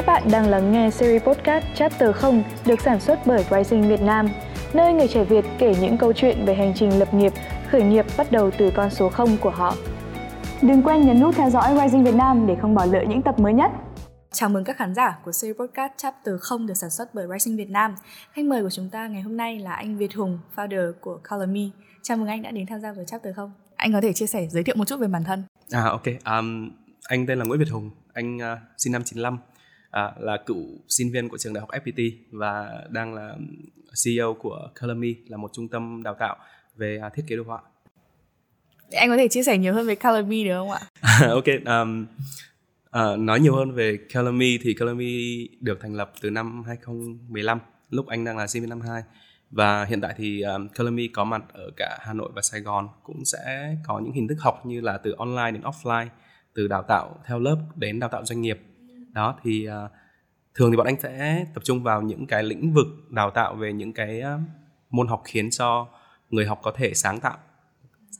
Các bạn đang lắng nghe series podcast Chapter 0 được sản xuất bởi Rising Việt Nam, nơi người trẻ Việt kể những câu chuyện về hành trình lập nghiệp, khởi nghiệp bắt đầu từ con số 0 của họ. Đừng quên nhấn nút theo dõi Rising Việt Nam để không bỏ lỡ những tập mới nhất. Chào mừng các khán giả của series podcast Chapter 0 được sản xuất bởi Rising Việt Nam. Khách mời của chúng ta ngày hôm nay là anh Việt Hùng, founder của Color Me. Chào mừng anh đã đến tham gia với Chapter 0. Anh có thể chia sẻ giới thiệu một chút về bản thân. À ok, um, anh tên là Nguyễn Việt Hùng, anh uh, sinh năm 95, à, là cựu sinh viên của trường đại học FPT và đang là CEO của Me, là một trung tâm đào tạo về uh, thiết kế đồ họa. Anh có thể chia sẻ nhiều hơn về Me được không ạ? ok, um, uh, nói nhiều hơn về Me thì Me được thành lập từ năm 2015, lúc anh đang là sinh viên năm 2 và hiện tại thì um, Me có mặt ở cả Hà Nội và Sài Gòn cũng sẽ có những hình thức học như là từ online đến offline từ đào tạo theo lớp đến đào tạo doanh nghiệp đó thì uh, thường thì bọn anh sẽ tập trung vào những cái lĩnh vực đào tạo về những cái uh, môn học khiến cho người học có thể sáng tạo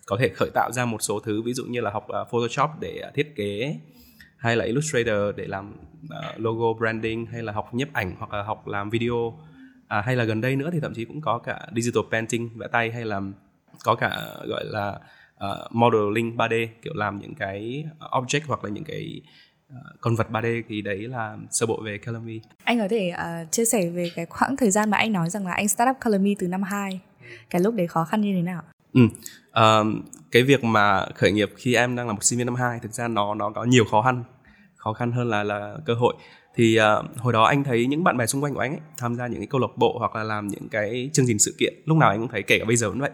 có thể khởi tạo ra một số thứ ví dụ như là học uh, Photoshop để uh, thiết kế hay là Illustrator để làm uh, logo branding hay là học nhiếp ảnh hoặc là học làm video. À, hay là gần đây nữa thì thậm chí cũng có cả digital painting vẽ tay hay là có cả gọi là uh, modeling 3D kiểu làm những cái object hoặc là những cái uh, con vật 3D thì đấy là sơ bộ về Calamy. Anh có thể uh, chia sẻ về cái khoảng thời gian mà anh nói rằng là anh start up Calamy từ năm 2 cái lúc đấy khó khăn như thế nào? Ừ. Uh, cái việc mà khởi nghiệp khi em đang là một sinh viên năm 2 thực ra nó nó có nhiều khó khăn khó khăn hơn là là cơ hội thì uh, hồi đó anh thấy những bạn bè xung quanh của anh ấy tham gia những cái câu lạc bộ hoặc là làm những cái chương trình sự kiện lúc nào anh cũng thấy kể cả bây giờ vẫn vậy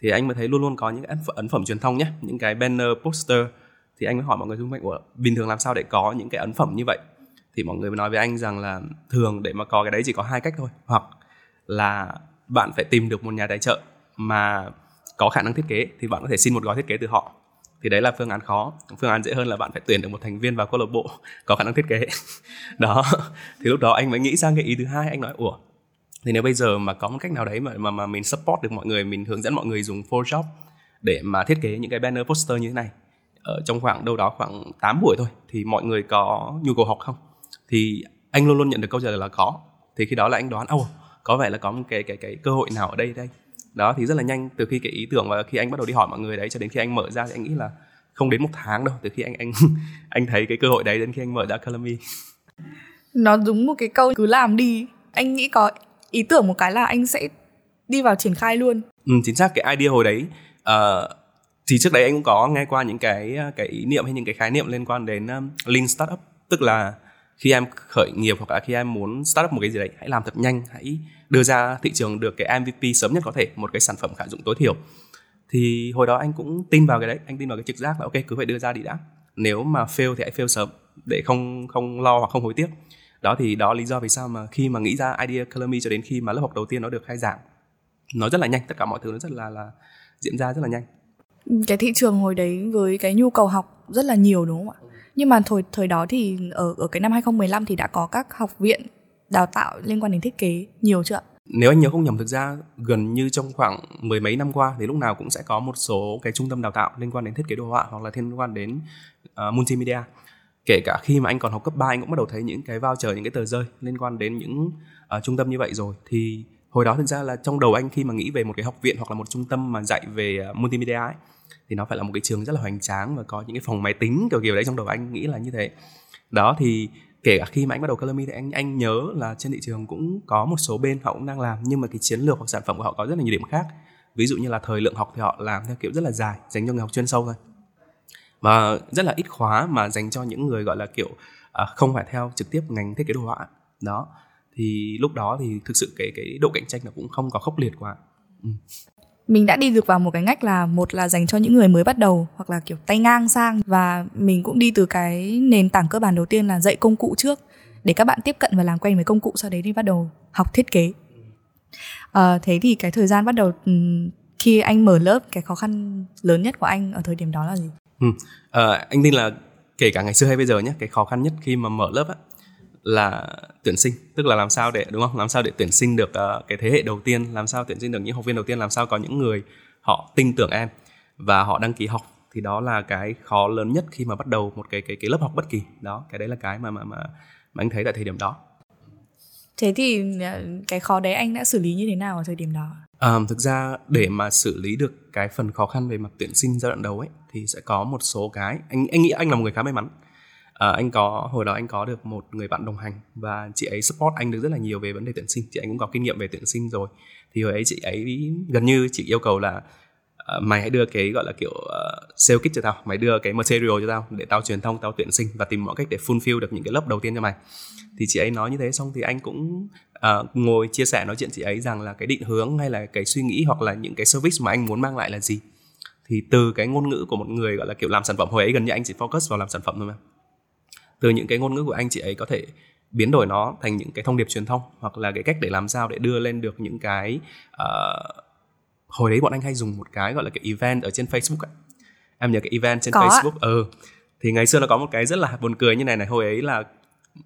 thì anh mới thấy luôn luôn có những ấn phẩm, ấn phẩm truyền thông nhé những cái banner poster thì anh mới hỏi mọi người xung quanh của bình thường làm sao để có những cái ấn phẩm như vậy? Thì mọi người mới nói với anh rằng là thường để mà có cái đấy chỉ có hai cách thôi. Hoặc là bạn phải tìm được một nhà tài trợ mà có khả năng thiết kế thì bạn có thể xin một gói thiết kế từ họ. Thì đấy là phương án khó. Phương án dễ hơn là bạn phải tuyển được một thành viên vào câu lạc bộ có khả năng thiết kế. Đó. Thì lúc đó anh mới nghĩ sang cái ý thứ hai, anh nói, ủa, thì nếu bây giờ mà có một cách nào đấy mà mà mà mình support được mọi người, mình hướng dẫn mọi người dùng Photoshop để mà thiết kế những cái banner poster như thế này ở trong khoảng đâu đó khoảng 8 buổi thôi thì mọi người có nhu cầu học không? Thì anh luôn luôn nhận được câu trả lời là có. Thì khi đó là anh đoán oh, có vẻ là có một cái cái cái cơ hội nào ở đây đây? Đó thì rất là nhanh từ khi cái ý tưởng và khi anh bắt đầu đi hỏi mọi người đấy cho đến khi anh mở ra thì anh nghĩ là không đến một tháng đâu từ khi anh anh anh thấy cái cơ hội đấy đến khi anh mở ra Color nó đúng một cái câu cứ làm đi. Anh nghĩ có ý tưởng một cái là anh sẽ đi vào triển khai luôn. Ừ, chính xác cái idea hồi đấy uh, thì trước đấy anh cũng có nghe qua những cái ờ, cái ý niệm hay những cái khái niệm liên quan đến um, lean startup. Tức là khi em khởi nghiệp hoặc là khi em muốn start up một cái gì đấy hãy làm thật nhanh hãy đưa ra thị trường được cái MVP sớm nhất có thể một cái sản phẩm khả dụng tối thiểu. Thì hồi đó anh cũng tin vào cái đấy anh tin vào cái trực giác là ok cứ phải đưa ra đi đã. Nếu mà fail thì hãy fail sớm để không không lo hoặc không hối tiếc. Đó thì đó lý do vì sao mà khi mà nghĩ ra idea Color cho đến khi mà lớp học đầu tiên nó được khai giảng nó rất là nhanh tất cả mọi thứ nó rất là là diễn ra rất là nhanh cái thị trường hồi đấy với cái nhu cầu học rất là nhiều đúng không ạ nhưng mà thời thời đó thì ở ở cái năm 2015 thì đã có các học viện đào tạo liên quan đến thiết kế nhiều chưa ạ? Nếu anh nhớ không nhầm thực ra gần như trong khoảng mười mấy năm qua thì lúc nào cũng sẽ có một số cái trung tâm đào tạo liên quan đến thiết kế đồ họa hoặc là liên quan đến uh, multimedia. Kể cả khi mà anh còn học cấp 3 anh cũng bắt đầu thấy những cái voucher những cái tờ rơi liên quan đến những uh, trung tâm như vậy rồi thì hồi đó thực ra là trong đầu anh khi mà nghĩ về một cái học viện hoặc là một trung tâm mà dạy về à, multimedia ấy thì nó phải là một cái trường rất là hoành tráng và có những cái phòng máy tính kiểu kiểu đấy trong đầu anh nghĩ là như thế. Đó thì kể cả khi mà anh bắt đầu Color thì anh anh nhớ là trên thị trường cũng có một số bên họ cũng đang làm nhưng mà cái chiến lược hoặc sản phẩm của họ có rất là nhiều điểm khác. Ví dụ như là thời lượng học thì họ làm theo kiểu rất là dài dành cho người học chuyên sâu thôi. Và rất là ít khóa mà dành cho những người gọi là kiểu à, không phải theo trực tiếp ngành thiết kế đồ họa. Đó thì lúc đó thì thực sự cái cái độ cạnh tranh nó cũng không có khốc liệt quá. Ừ. Mình đã đi được vào một cái ngách là một là dành cho những người mới bắt đầu hoặc là kiểu tay ngang sang và mình cũng đi từ cái nền tảng cơ bản đầu tiên là dạy công cụ trước để các bạn tiếp cận và làm quen với công cụ sau đấy đi bắt đầu học thiết kế. À, thế thì cái thời gian bắt đầu khi anh mở lớp cái khó khăn lớn nhất của anh ở thời điểm đó là gì? Ừ. à, anh tin là kể cả ngày xưa hay bây giờ nhé cái khó khăn nhất khi mà mở lớp á, là tuyển sinh tức là làm sao để đúng không? Làm sao để tuyển sinh được uh, cái thế hệ đầu tiên làm sao tuyển sinh được những học viên đầu tiên làm sao có những người họ tin tưởng em và họ đăng ký học. Thì đó là cái khó lớn nhất khi mà bắt đầu một cái cái cái lớp học bất kỳ. Đó cái đấy là cái mà mà mà mà anh thấy tại thời điểm đó. Thế thì ờ, cái khó đấy anh đã xử lý như thế nào ở thời điểm đó? À, thực ra để mà xử lý được cái phần khó khăn về mặt tuyển sinh giai đoạn đầu ấy thì sẽ có một số cái anh anh nghĩ anh là một người khá may mắn à, anh có hồi đó anh có được một người bạn đồng hành và chị ấy support anh được rất là nhiều về vấn đề tuyển sinh. Chị anh cũng có kinh nghiệm về tuyển sinh rồi. Thì hồi ấy chị ấy gần như chị yêu cầu là uh, mày hãy đưa cái gọi là kiểu uh, sale kit cho tao. Mày đưa cái material cho tao để tao truyền thông tao tuyển sinh và tìm mọi cách để fulfill được những cái lớp đầu tiên cho mày. Thì chị ấy nói như thế xong thì anh cũng uh, ngồi chia sẻ nói chuyện chị ấy rằng là cái định hướng hay là cái suy nghĩ hoặc là những cái service mà anh muốn mang lại là gì. Thì từ cái ngôn ngữ của một người gọi là kiểu làm sản phẩm hồi ấy gần như anh chỉ focus vào làm sản phẩm thôi mà từ những cái ngôn ngữ của anh chị ấy có thể biến đổi nó thành những cái thông điệp truyền thông hoặc là cái cách để làm sao để đưa lên được những cái uh, hồi đấy bọn anh hay dùng một cái gọi là cái event ở trên Facebook ấy. em nhớ cái event trên có. Facebook ừ. Thì ngày xưa nó có một cái rất là buồn cười như này này hồi ấy là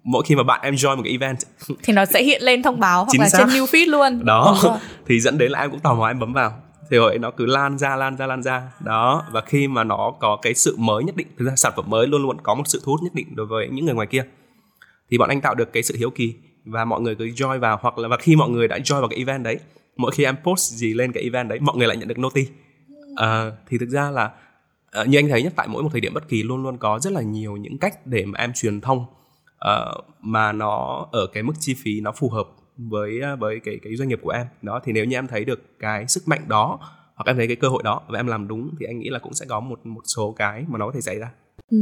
mỗi khi mà bạn em join một cái event thì nó sẽ hiện lên thông báo hoặc Chính là xác. trên new feed luôn. Đó. Thì dẫn đến là em cũng tò mò em bấm vào thì hồi ấy nó cứ lan ra lan ra lan ra. Đó và khi mà nó có cái sự mới nhất định thực ra sản phẩm mới luôn luôn có một sự thu hút nhất định đối với những người ngoài kia thì bọn anh tạo được cái sự hiếu kỳ và mọi người cứ join vào hoặc là và khi mọi người đã join vào cái event đấy mỗi khi em post gì lên cái event đấy mọi người lại nhận được noti à, ờ, thì thực ra là à, như anh thấy nhất tại mỗi một thời điểm bất kỳ luôn luôn có rất là nhiều những cách để mà em truyền thông uh, mà nó ở cái mức chi phí nó phù hợp với với cái cái doanh nghiệp của em đó thì nếu như em thấy được cái sức mạnh đó hoặc em thấy cái cơ hội đó và em làm đúng thì anh nghĩ là cũng sẽ có một một số cái mà nó có thể xảy ra Ừ.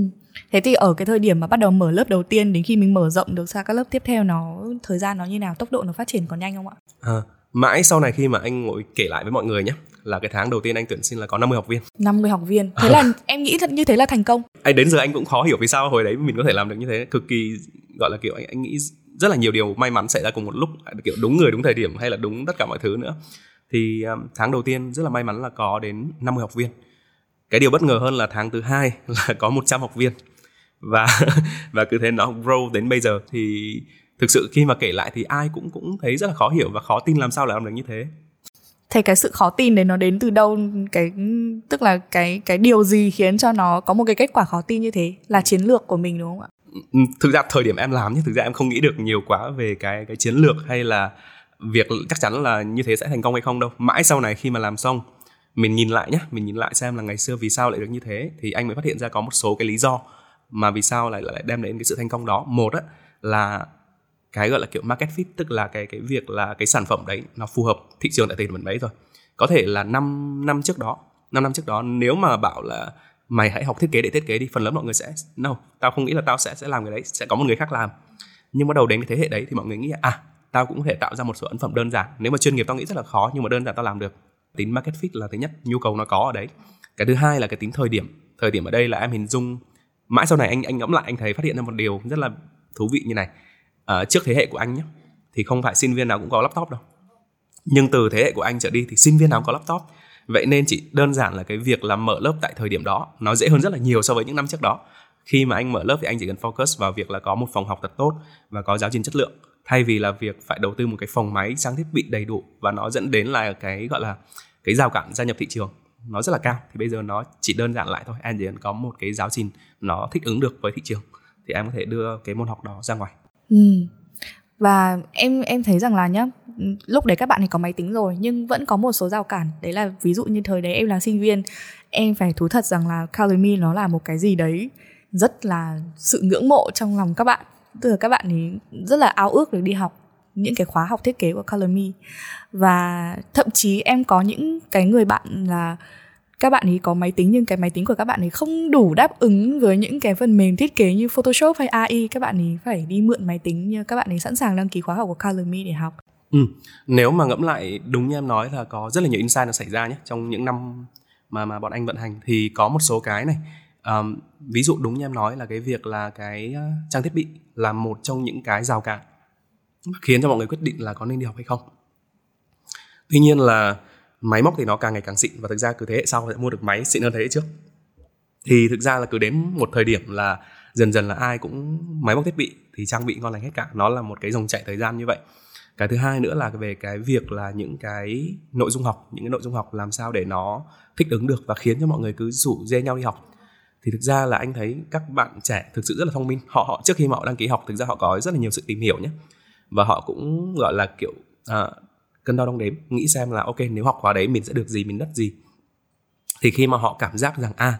Thế thì ở cái thời điểm mà bắt đầu mở lớp đầu tiên đến khi mình mở rộng được sang các lớp tiếp theo nó thời gian nó như nào, tốc độ nó phát triển còn nhanh không ạ? à, mãi sau này khi mà anh ngồi kể lại với mọi người nhé là cái tháng đầu tiên anh tuyển sinh là có 50 học viên 50 học viên. Thế là em nghĩ thật như thế là thành công. anh đến giờ anh cũng khó hiểu vì sao hồi đấy mình có thể làm được như thế cực kỳ gọi là kiểu anh anh nghĩ rất là nhiều điều may mắn xảy ra cùng một lúc, kiểu đúng người, đúng thời điểm hay là đúng tất cả mọi thứ nữa thì ờ, tháng đầu tiên rất là may mắn là có đến 50 học viên cái điều bất ngờ hơn là tháng thứ hai là có 100 học viên và và cứ thế nó grow đến bây giờ thì thực sự khi mà kể lại thì ai cũng cũng thấy rất là khó hiểu và khó tin làm sao lại làm được như thế Thế cái sự khó tin đấy nó đến từ đâu? Cái, tức là cái cái điều gì khiến cho nó có một cái kết quả khó tin như thế? Là chiến lược của mình, đúng không ạ? Thực ra thời điểm em làm nhé, thực ra em không nghĩ được nhiều quá về cái cái chiến lược hay là việc chắc chắn là như thế sẽ thành công hay không đâu. Mãi sau này khi mà làm xong, mình nhìn lại nhé, mình nhìn lại xem là ngày xưa vì sao lại được như thế, thì anh mới phát hiện ra có một số cái lý do mà vì sao lại lại đem đến cái sự thành công đó. Một á, là cái gọi là kiểu market fit, tức là cái cái việc là cái sản phẩm đấy nó phù hợp thị trường tại thời điểm đấy rồi có thể là 5 năm trước đó 5 năm trước đó nếu mà bảo là mày hãy học thiết kế để thiết kế đi phần lớn mọi người sẽ no tao không nghĩ là tao sẽ sẽ làm cái đấy sẽ có một người khác làm. Nhưng bắt đầu đến cái thế hệ đấy thì mọi người nghĩ à tao cũng có thể tạo ra một số ấn phẩm đơn giản. Nếu mà chuyên nghiệp tao nghĩ rất là khó nhưng mà đơn giản tao làm được. Tính market fit là thứ nhất nhu cầu nó có ở đấy. Cái thứ hai là cái tính thời điểm. Thời điểm ở đây là em hình dung mãi sau này anh anh ngẫm lại anh thấy phát hiện ra một điều rất là thú vị như này. À, trước thế hệ của anh nhé thì không phải sinh viên nào cũng có laptop đâu. Nhưng từ thế hệ của anh trở đi thì sinh viên nào cũng có laptop vậy nên chỉ đơn giản là cái việc làm mở lớp tại thời điểm đó, nó dễ hơn rất là nhiều so với những năm trước đó. Khi mà anh mở lớp thì anh chỉ cần focus vào việc là có một phòng học thật tốt và có giáo trình chất lượng. Thay vì là việc phải đầu tư một cái phòng máy trang thiết bị đầy đủ và nó dẫn đến là cái, gọi là, cái rào cản gia nhập thị trường, nó rất là cao. Thì bây giờ nó chỉ đơn giản lại thôi em chỉ cần có một cái giáo trình nó thích ứng được với thị trường thì em có thể đưa cái môn học đó ra ngoài. Ừ. Và em em thấy rằng là nhá, lúc đấy các bạn thì có máy tính rồi nhưng vẫn có một số rào cản. Đấy là ví dụ như thời đấy em là sinh viên, em phải thú thật rằng là Calumi nó là một cái gì đấy rất là sự ngưỡng mộ trong lòng các bạn. Tức là các bạn thì rất là ao ước được đi học những cái khóa học thiết kế của Academy. Và thậm chí em có những cái người bạn là các bạn ấy có máy tính nhưng cái máy tính của các bạn ấy không đủ đáp ứng với những cái phần mềm thiết kế như Photoshop hay AI các bạn ấy phải đi mượn máy tính như các bạn ấy sẵn sàng đăng ký khóa học của Color.me để học. Ừ. Nếu mà ngẫm lại đúng như em nói là có rất là nhiều insight nó xảy ra nhé trong những năm mà mà bọn anh vận hành thì có một số cái này um, ví dụ đúng như em nói là cái việc là cái ờ, trang thiết bị là một trong những cái rào cản khiến cho mọi người quyết định là có nên đi học hay không tuy nhiên là máy móc thì nó càng ngày càng xịn và thực ra cứ thế hệ sau sẽ mua được máy xịn hơn thế hệ trước. Thì thực ra là cứ đến một thời điểm là dần dần là ai cũng máy móc thiết bị thì trang bị ngon lành hết cả. Nó là một cái dòng chạy thời gian như vậy. Cái thứ hai nữa là về cái việc là những cái nội dung học những cái nội dung học làm sao để nó thích ứng được và khiến cho mọi người cứ rủ dê nhau đi học. Thì thực ra là anh thấy các bạn trẻ thực sự rất là thông minh. Họ họ trước khi mà họ đăng ký học thực ra họ có rất là nhiều sự tìm hiểu nhé. Và họ cũng gọi là kiểu à, cân đo đong đếm nghĩ xem là ok nếu học khóa đấy mình sẽ được gì mình mất gì. Thì khi mà họ cảm giác rằng à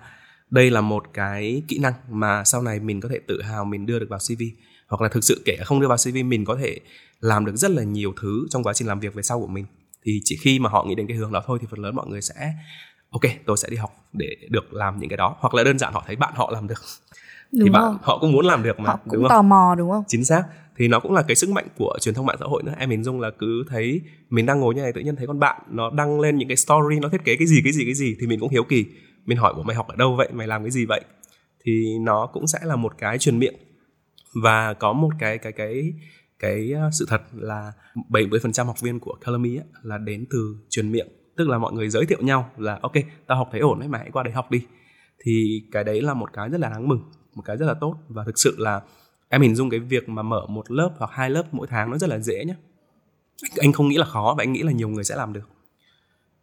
đây là một cái kỹ năng mà sau này mình có thể tự hào mình đưa được vào cv hoặc là thực sự kể không đưa vào cv mình có thể làm được rất là nhiều thứ trong quá trình làm việc về sau của mình. Thì chỉ khi mà họ nghĩ đến cái hướng đó thôi thì phần lớn mọi người sẽ ok tôi sẽ đi học để được làm những cái đó hoặc là đơn giản họ thấy bạn họ làm được. Đúng thì bạn không? họ cũng muốn làm được mà họ cũng đúng không? tò mò đúng không? Chính xác thì nó cũng là cái sức mạnh của truyền thông mạng xã hội nữa. Em hình dung là cứ thấy mình đang ngồi như này tự nhiên thấy con bạn nó đăng lên những cái story nó thiết kế cái gì cái gì cái gì thì mình cũng hiếu kỳ. Mình hỏi của mày học ở đâu vậy? Mày làm cái gì vậy? Thì nó cũng sẽ là một cái truyền miệng. Và có một cái cái cái cái ờ, sự thật là 70% học viên của Calamy á, là đến từ truyền miệng. Tức là mọi người giới thiệu nhau là ok tao học thấy ổn đấy mà hãy qua đấy học đi. Thì cái đấy là một cái rất là đáng mừng một cái rất là tốt. Và thực sự là em hình dung cái việc mà mở một lớp hoặc hai lớp mỗi tháng nó rất là dễ nhé anh không nghĩ là khó và anh nghĩ là nhiều người sẽ làm được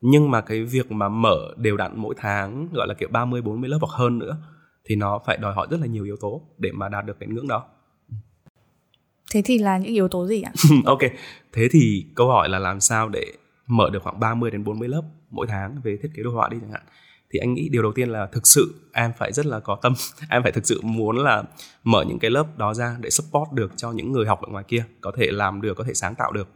nhưng mà cái việc mà mở đều đặn mỗi tháng gọi là kiểu 30 40 lớp hoặc hơn nữa thì nó phải đòi hỏi rất là nhiều yếu tố để mà đạt được cái ngưỡng đó. thế thì là những yếu tố gì ạ ok, thế thì câu hỏi là làm sao để mở được khoảng 30 đến 40 lớp mỗi tháng về thiết kế đồ họa đi chẳng hạn. Thì anh nghĩ điều đầu tiên là thực sự em phải rất là có tâm, em phải thực sự muốn là mở những cái lớp đó ra để support được cho những người học ở ngoài kia có thể làm được, có thể sáng tạo được.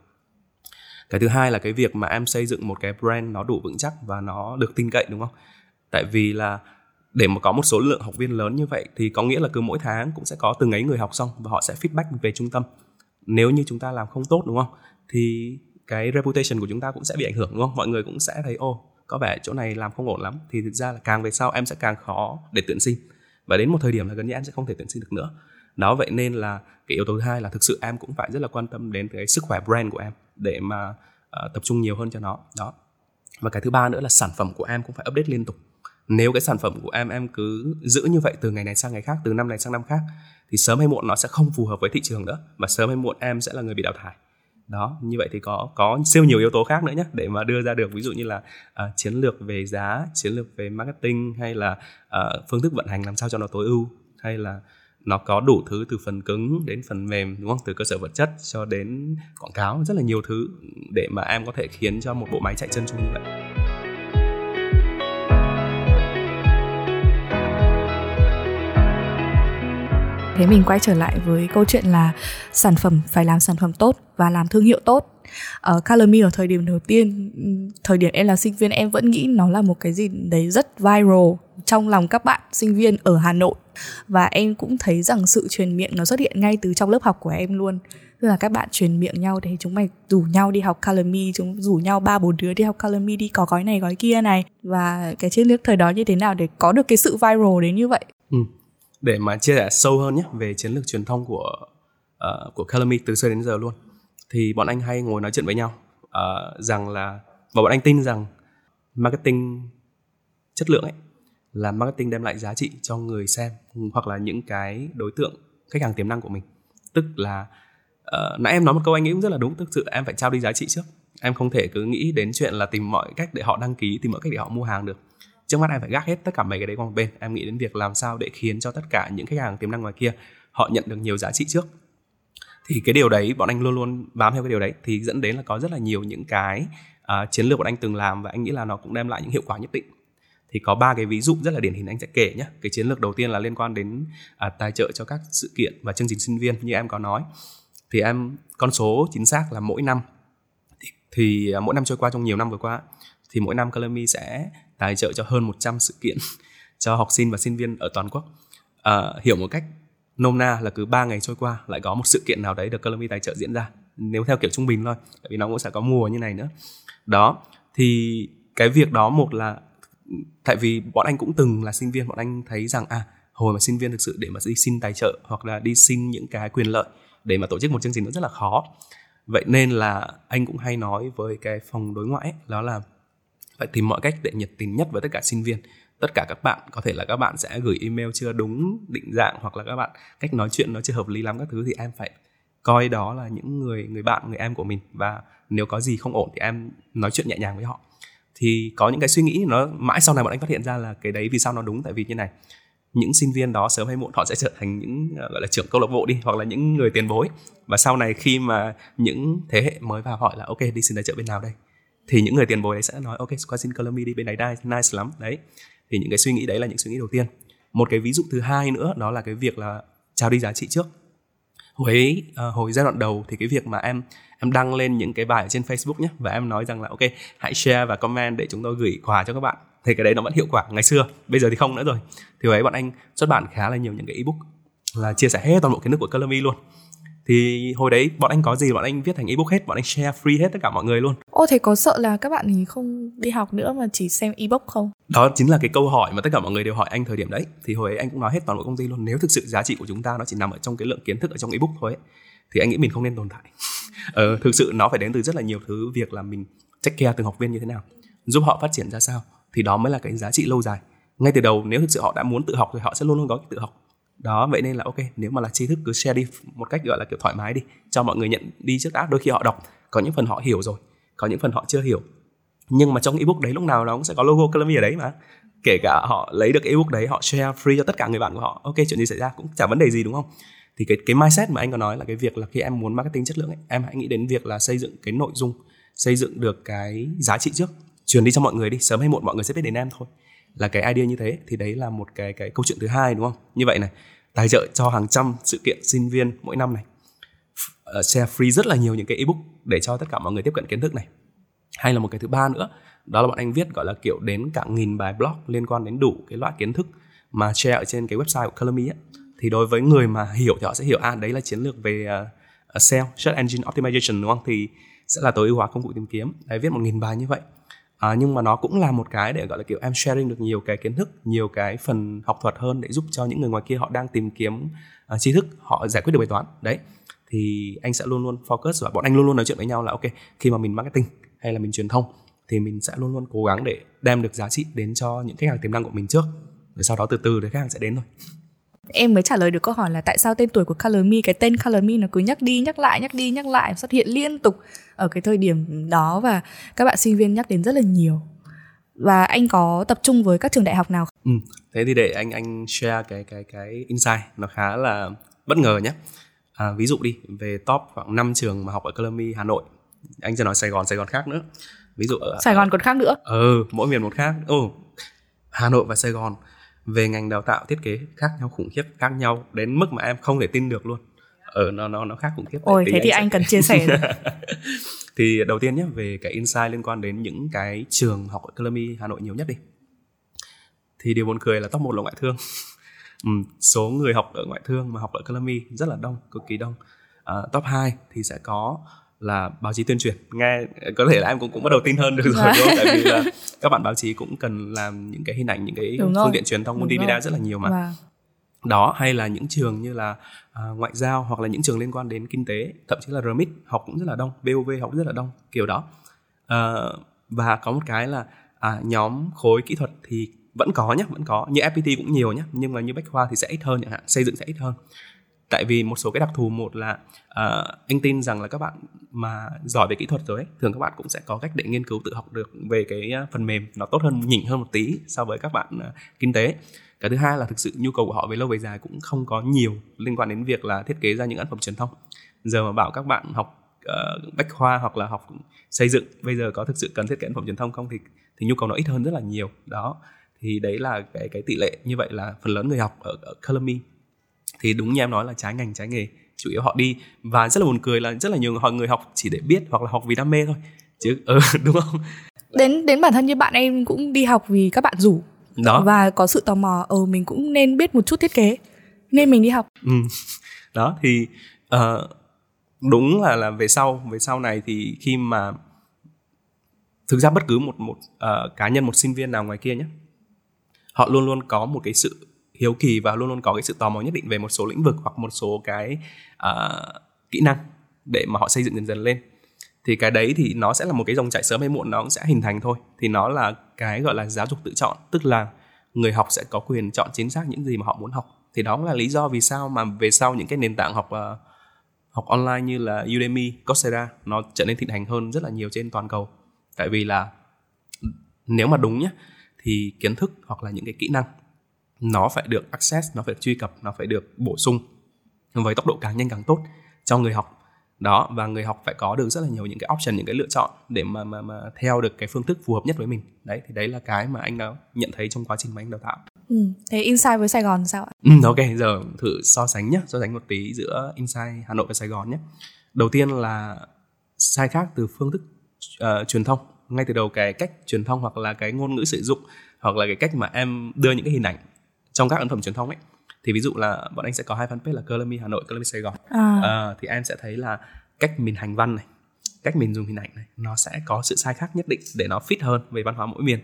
Cái thứ hai là cái việc mà em xây dựng một cái brand nó đủ vững chắc và nó được tin cậy đúng không? Tại vì là để mà có một số lượng học viên lớn như vậy thì có nghĩa là cứ mỗi tháng cũng sẽ có từng ấy người học xong và họ sẽ feedback về trung tâm. Nếu như chúng ta làm không tốt đúng không? Thì cái reputation của chúng ta cũng sẽ bị ảnh hưởng đúng không? Mọi người cũng sẽ thấy ô có vẻ chỗ này làm không ổn lắm. Thì thực ra là càng về sau em sẽ càng khó để tuyển sinh. Và đến một thời điểm là gần như em sẽ không thể tuyển sinh được nữa. Đó vậy nên là cái yếu tố thứ hai là thực sự em cũng phải rất là quan tâm đến cái sức khỏe brand của em để mà uh, tập trung nhiều hơn cho nó. Đó. Và cái thứ ba nữa là sản phẩm của em cũng phải update liên tục. Nếu cái sản phẩm của em em cứ giữ như vậy từ ngày này sang ngày khác từ năm này sang năm khác thì sớm hay muộn nó sẽ không phù hợp với thị trường nữa. Và sớm hay muộn em sẽ là người bị đào thải đó như vậy thì có có siêu nhiều yếu tố khác nữa nhé để mà đưa ra được ví dụ như là uh, chiến lược về giá chiến lược về marketing hay là uh, phương thức vận hành làm sao cho nó tối ưu hay là nó có đủ thứ từ phần cứng đến phần mềm đúng không? Từ cơ sở vật chất cho đến quảng cáo rất là nhiều thứ để mà em có thể khiến cho một bộ máy chạy chân chung như vậy. Thế mình quay trở lại với câu chuyện là sản phẩm phải làm sản phẩm tốt và làm thương hiệu tốt. Ở uh, Color Me ở thời điểm đầu tiên thời điểm em là sinh viên em vẫn nghĩ nó là một cái gì đấy rất viral trong lòng các bạn sinh viên ở Hà Nội. Và em cũng thấy rằng sự truyền miệng nó xuất hiện ngay từ trong lớp học của em luôn. Tức là các bạn truyền miệng nhau để chúng mày rủ nhau đi học Color Me chúng rủ nhau ba bốn đứa đi học Color Me đi có gói này gói kia này. Và cái chiến lược thời đó như thế nào để có được cái sự viral đến như vậy? Ừ để mà chia sẻ sâu hơn nhé về chiến lược truyền thông của uh, của Calamy từ xưa đến giờ luôn. Thì bọn anh hay ngồi nói chuyện với nhau uh, rằng là và bọn anh tin rằng marketing chất lượng ấy là marketing đem lại giá trị cho người xem hoặc là những cái đối tượng khách hàng tiềm năng của mình. Tức là uh, nãy em nói một câu anh nghĩ cũng rất là đúng thực sự em phải trao đi giá trị trước. Em không thể cứ nghĩ đến chuyện là tìm mọi cách để họ đăng ký tìm mọi cách để họ mua hàng được trước mắt em phải gác hết tất cả mấy cái đấy qua một bên. Em nghĩ đến việc làm sao để khiến cho tất cả những khách hàng tiềm năng ngoài kia họ nhận được nhiều giá trị trước. Thì cái điều đấy bọn anh luôn luôn bám theo cái điều đấy. Thì dẫn đến là có rất là nhiều những cái uh, chiến lược bọn anh từng làm và anh nghĩ là nó cũng đem lại những hiệu quả nhất định. Thì có ba cái ví dụ rất là điển hình anh sẽ kể nhé cái chiến lược đầu tiên là liên quan đến uh, tài trợ cho các sự kiện và chương trình sinh viên như em có nói. Thì em con số chính xác là mỗi năm thì, thì uh, mỗi năm trôi qua trong nhiều năm vừa qua thì mỗi năm Calamy sẽ tài trợ cho hơn 100 sự kiện cho học sinh và sinh viên ở toàn quốc. À, hiểu một cách nôm na là cứ 3 ngày trôi qua lại có một sự kiện nào đấy được Calamy tài trợ diễn ra nếu theo kiểu trung bình thôi tại vì nó cũng sẽ có mùa như này nữa. Đó thì cái việc đó một là tại vì bọn anh cũng từng là sinh viên bọn anh thấy rằng à hồi mà sinh viên thực sự để mà đi xin tài trợ hoặc là đi xin những cái quyền lợi để mà tổ chức một chương trình nó rất là khó. Vậy nên là anh cũng hay nói với cái phòng đối ngoại ấy, đó là phải tìm mọi cách để nhiệt tình nhất với tất cả sinh viên, tất cả các bạn, có thể là các bạn sẽ gửi email chưa đúng định dạng hoặc là các bạn, cách nói chuyện nó chưa hợp lý lắm các thứ thì em phải coi đó là những người người bạn, người em của mình. Và nếu có gì không ổn thì em nói chuyện nhẹ nhàng với họ. Thì có những cái suy nghĩ nó mãi sau này bọn anh phát hiện ra là cái đấy vì sao nó đúng, tại vì như này, những sinh viên đó sớm hay muộn họ sẽ trở thành những, gọi là, trưởng câu lạc bộ đi, hoặc là những người tiền bối. Và sau này khi mà những thế hệ mới vào hỏi là, ok, đi xin tài trợ bên nào đây? Thì những người tiền bối đấy sẽ nói ok qua xin Columbia đi bên đấy nice, nice lắm. Đấy. Thì những cái suy nghĩ đấy là những suy nghĩ đầu tiên. Một cái ví dụ thứ hai nữa đó là cái việc là trao đi giá trị trước. Hồi uh, hồi giai đoạn đầu thì cái việc mà em em đăng lên những cái bài ở trên Facebook nhé và em nói rằng là ok hãy share và comment để chúng tôi gửi quà cho các bạn. Thì cái đấy nó vẫn hiệu quả ngày xưa bây giờ thì không nữa rồi. Thì ấy bọn anh xuất bản khá là nhiều những cái ebook là chia sẻ hết toàn bộ kiến thức của Colomy luôn thì hồi đấy bọn anh có gì bọn anh viết thành ebook hết bọn anh share free hết tất cả mọi người luôn. Ô thế có sợ là các bạn thì không đi học nữa mà chỉ xem ebook không? Đó chính là cái câu hỏi mà tất cả mọi người đều hỏi anh thời điểm đấy. Thì hồi ấy anh cũng nói hết toàn bộ công ty luôn nếu thực sự giá trị của chúng ta nó chỉ nằm ở trong cái lượng kiến thức ở trong ebook thôi ấy, thì anh nghĩ mình không nên tồn tại. Ờ, thực sự nó phải đến từ rất là nhiều thứ việc là mình take care từng học viên như thế nào giúp họ phát triển ra sao thì đó mới là cái giá trị lâu dài. Ngay từ đầu nếu thực sự họ đã muốn tự học thì họ sẽ luôn luôn có cái tự học đó vậy nên là ok nếu mà là tri thức cứ share đi một cách gọi là kiểu thoải mái đi cho mọi người nhận đi trước đã đôi khi họ đọc có những phần họ hiểu rồi có những phần họ chưa hiểu. Nhưng mà trong ebook đấy lúc nào nó cũng sẽ có logo Columbia ở đấy mà. Kể cả họ lấy được ebook đấy họ share free cho tất cả người bạn của họ ok chuyện gì xảy ra cũng chả vấn đề gì đúng không? Thì cái cái mindset mà anh có nói là cái việc là khi em muốn marketing chất lượng ấy, em hãy nghĩ đến việc là xây dựng cái nội dung xây dựng được cái giá trị trước truyền đi cho mọi người đi sớm hay muộn mọi người sẽ biết đến em thôi là cái idea như thế thì đấy là một cái cái câu chuyện thứ hai đúng không? Như vậy này tài trợ cho hàng trăm sự kiện sinh viên mỗi năm này. Uh, share free rất là nhiều những cái ebook để cho tất cả mọi người tiếp cận kiến thức này. Hay là một cái thứ ba nữa đó là bọn anh viết gọi là kiểu đến cả nghìn bài blog liên quan đến đủ cái loại kiến thức mà share ở trên cái website của Colomy ấy. thì đối với người mà hiểu thì họ sẽ hiểu à đấy là chiến lược về ờ, ờ, uh, SEO search engine optimization đúng không? Thì sẽ là tối ưu hóa công cụ tìm kiếm. Đấy viết một nghìn bài như vậy à, nhưng mà nó cũng là một cái để gọi là kiểu em sharing được nhiều cái kiến thức nhiều cái phần học thuật hơn để giúp cho những người ngoài kia họ đang tìm kiếm uh, tri thức họ giải quyết được bài toán. Đấy thì anh sẽ luôn luôn focus và bọn anh luôn luôn nói chuyện với nhau là ok khi mà mình marketing hay là mình truyền thông thì mình sẽ luôn luôn cố gắng để đem được giá trị đến cho những khách hàng tiềm năng của mình trước rồi sau đó từ từ thì khách hàng sẽ đến thôi em mới trả lời được câu hỏi là tại sao tên tuổi của Color Me cái tên Color Me nó cứ nhắc đi nhắc lại nhắc đi nhắc lại xuất hiện liên tục ở cái thời điểm đó và các bạn sinh viên nhắc đến rất là nhiều. Và anh có tập trung với các trường đại học nào ừ, thế thì để anh anh share cái cái cái insight nó khá là bất ngờ nhé. À, ví dụ đi về top khoảng 5 trường mà học ở Color Me Hà Nội anh sẽ nói Sài Gòn Sài Gòn khác nữa. Ví dụ ở Sài Gòn còn khác nữa. Ừ mỗi miền một khác. Ồ oh, Hà Nội và Sài Gòn về ngành đào tạo thiết kế khác nhau khủng khiếp khác nhau đến mức mà em không thể tin được luôn. Ở ờ, nó nó nó khác khủng khiếp. Ôi thế thì anh, sẽ... cần chia sẻ thì đầu tiên nhé về cái insight liên quan đến những cái trường học ở Columbia Hà Nội nhiều nhất đi. Thì điều buồn cười là top một là ngoại thương. Ừ, số người học ở ngoại thương mà học ở Columbia rất là đông cực kỳ đông. À, top 2 thì sẽ có là báo chí tuyên truyền. Nghe có thể là em cũng cũng bắt đầu tin hơn được rồi đúng không? tại vì là các bạn báo chí cũng cần làm những cái hình ảnh những cái đúng phương tiện truyền thông multimedia rất là nhiều mà. Và... đó hay là những trường như là uh, ngoại giao hoặc là những trường liên quan đến kinh tế thậm chí là RMIT học cũng rất là đông BOV học rất là đông kiểu đó. Uh, và có một cái là à, nhóm khối kỹ thuật thì vẫn có nhé vẫn có. Như FPT cũng nhiều nhé nhưng mà như bách khoa thì sẽ ít hơn chẳng hạn xây dựng sẽ ít hơn tại vì một số cái đặc thù một là uh, anh tin rằng là các bạn mà giỏi về kỹ thuật rồi ấy, thường các bạn cũng sẽ có cách để nghiên cứu tự học được về cái ờ, phần mềm nó tốt hơn nhỉnh hơn một tí so với các bạn uh, kinh tế. Cái thứ hai là thực sự nhu cầu của họ về lâu về dài cũng không có nhiều liên quan đến việc là thiết kế ra những ấn phẩm truyền thông. Giờ mà bảo các bạn học uh, bách khoa hoặc là học xây dựng bây giờ có thực sự cần thiết kế ấn phẩm truyền thông không thì thì nhu cầu nó ít hơn rất là nhiều. Đó thì đấy là cái cái tỷ lệ như vậy là phần lớn người học ở, ở Columbia thì đúng như em nói là trái ngành trái nghề chủ yếu họ đi. Và rất là buồn cười là rất là nhiều người học chỉ để biết hoặc là học vì đam mê thôi. Chứ ừ, đúng không? Đến đến bản thân như bạn em cũng đi học vì các bạn rủ. Đó. Và có sự tò mò ờ mình cũng nên biết một chút thiết kế nên mình đi học. Ừ. đó thì uh, đúng là là về sau về sau này thì khi mà thực ra bất cứ một một uh, cá nhân một sinh viên nào ngoài kia nhé họ luôn luôn có một cái sự hiếu kỳ và luôn luôn có cái sự tò mò nhất định về một số lĩnh vực hoặc một số cái uh, kỹ năng để mà họ xây dựng dần dần lên. Thì cái đấy thì nó sẽ là một cái dòng chảy sớm hay muộn nó cũng sẽ hình thành thôi. Thì nó là cái gọi là giáo dục tự chọn tức là người học sẽ có quyền chọn chính xác những gì mà họ muốn học. Thì đó là lý do vì sao mà về sau những cái nền tảng học uh, học online như là Udemy, Coursera nó trở nên thịnh hành hơn rất là nhiều trên toàn cầu. Tại vì là ừ, nếu mà đúng nhé thì kiến thức hoặc là những cái kỹ năng nó phải được access nó phải được truy cập nó phải được bổ sung với tốc độ càng nhanh càng tốt cho người học đó và người học phải có được rất là nhiều những cái option những cái lựa chọn để mà mà mà theo được cái phương thức phù hợp nhất với mình đấy thì đấy là cái mà anh đã nhận thấy trong quá trình mà anh đào tạo ừ. thế Insight với Sài Gòn sao ạ? Ừ, ok giờ thử so sánh nhé so sánh một tí giữa Insight Hà Nội và Sài Gòn nhé đầu tiên là sai khác từ phương thức uh, truyền thông ngay từ đầu cái cách truyền thông hoặc là cái ngôn ngữ sử dụng hoặc là cái cách mà em đưa những cái hình ảnh trong các ấn phẩm truyền thông ấy thì ví dụ là bọn anh sẽ có hai fanpage là Color Hà Nội, Color Sài Gòn à. À, thì em sẽ thấy là cách mình hành văn này cách mình dùng hình ảnh này nó sẽ có sự sai khác nhất định để nó fit hơn về văn hóa mỗi miền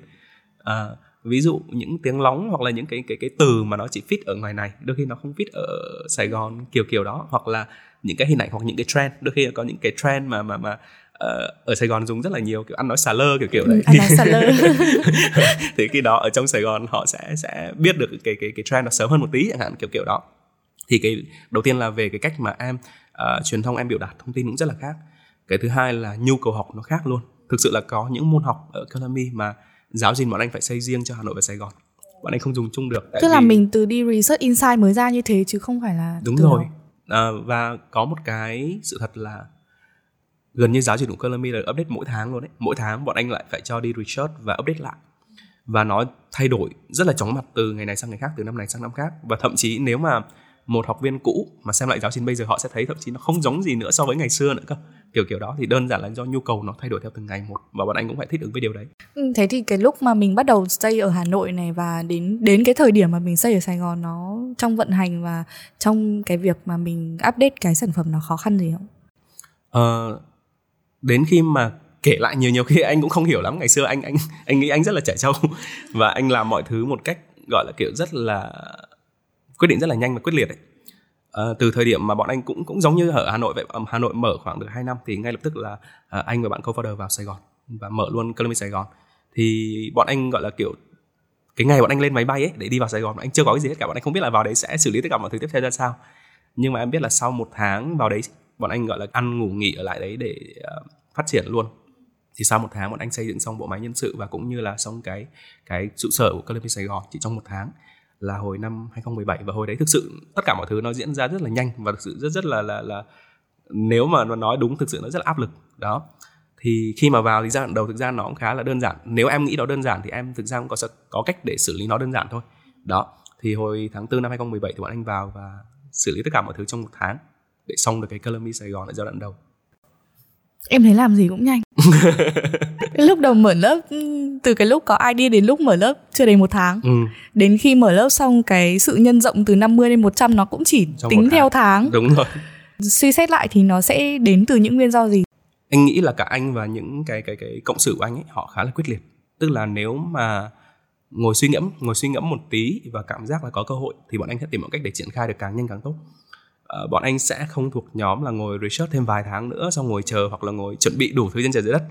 à, ví dụ những tiếng lóng hoặc là những cái cái cái từ mà nó chỉ fit ở ngoài này đôi khi nó không fit ở Sài Gòn kiểu kiểu đó hoặc là những cái hình ảnh hoặc những cái trend đôi khi có những cái trend mà mà mà ở Sài Gòn dùng rất là nhiều kiểu ăn nói xà lơ kiểu kiểu đấy. ăn nói xà lơ. thì khi đó ở trong Sài Gòn họ sẽ sẽ biết được cái cái cái trend nó sớm hơn một tí chẳng hạn kiểu kiểu đó. Thì cái đầu tiên là về cái cách mà em uh, truyền thông em biểu đạt thông tin cũng rất là khác. Cái thứ hai là nhu cầu học nó khác luôn. Thực sự là có những môn học ở Academy mà giáo trình bọn anh phải xây riêng cho Hà Nội và Sài Gòn bọn anh không dùng chung được tức là mình từ đi research insight mới ra như thế chứ không phải là đúng rồi à, và có một cái sự thật là gần như giáo trình của Color là update mỗi tháng luôn đấy mỗi tháng bọn anh lại phải cho đi research và update lại. Và nó thay đổi rất là chóng mặt từ ngày này sang ngày khác từ năm này sang năm khác. Và thậm chí nếu mà một học viên cũ mà xem lại giáo trình bây giờ họ sẽ thấy thậm chí nó không giống gì nữa so với ngày xưa nữa cơ. Kiểu kiểu đó thì đơn giản là do nhu cầu nó thay đổi theo từng ngày một và bọn anh cũng phải thích ứng với điều đấy. Ừ, thế thì cái lúc mà mình bắt đầu xây ở Hà Nội này và đến đến cái thời điểm mà mình xây ở Sài Gòn nó trong vận hành và trong cái việc mà mình update cái sản phẩm nó khó khăn gì không? Ờ, đến khi mà kể lại nhiều nhiều khi anh cũng không hiểu lắm. Ngày xưa anh anh anh nghĩ anh rất là trẻ trâu và anh làm mọi thứ một cách gọi là kiểu rất là quyết định rất là nhanh và quyết liệt ấy. À, từ thời điểm mà bọn anh cũng cũng giống như ở Hà Nội vậy Hà Nội mở khoảng được 2 năm thì ngay lập tức là à, anh và bạn co-founder vào Sài Gòn và mở luôn Colombia Sài Gòn. Thì bọn anh gọi là kiểu cái ngày bọn anh lên máy bay ấy để đi vào Sài Gòn anh chưa có cái gì hết cả bọn anh không biết là vào đấy sẽ xử lý tất cả mọi thứ tiếp theo ra sao. Nhưng mà em biết là sau một tháng vào đấy bọn anh gọi là ăn ngủ nghỉ ở lại đấy để uh, phát triển luôn. Thì sau một tháng bọn anh xây dựng xong bộ máy nhân sự và cũng như là xong cái cái trụ sở của Columbia Sài Gòn chỉ trong một tháng là hồi năm 2017 và hồi đấy thực sự tất cả mọi thứ nó diễn ra rất là nhanh và thực sự rất rất là là là nếu mà nó nói đúng thực sự nó rất là áp lực. Đó. Thì khi mà vào thì giai đoạn đầu thực ra nó cũng khá là đơn giản. Nếu em nghĩ nó đơn giản thì em thực ra cũng có có cách để xử lý nó đơn giản thôi. Đó. Thì hồi tháng 4 năm 2017 thì bọn anh vào và xử lý tất cả mọi thứ trong một tháng để xong được cái Color Sài Gòn ở giai đoạn đầu. Em thấy làm gì cũng nhanh. Lúc đầu mở lớp từ cái lúc có ID đến lúc mở lớp chưa đầy một tháng. Ừ. đến khi mở lớp xong cái sự nhân rộng từ 50 lên 100 nó cũng chỉ Trong tính theo tháng. đúng rồi. Suy xét lại thì nó sẽ đến từ những nguyên do gì? Anh nghĩ là cả anh và những cái cái cái cộng sự của anh ấy họ khá là quyết liệt. Tức là nếu mà ngồi suy ngẫm ngồi suy ngẫm một tí và cảm giác là có cơ hội thì bọn anh sẽ tìm một cách để triển khai được càng nhanh càng tốt uh, bọn anh sẽ không thuộc nhóm là ngồi research thêm vài tháng nữa xong ngồi chờ hoặc là ngồi chuẩn bị đủ thứ trên trời dưới đất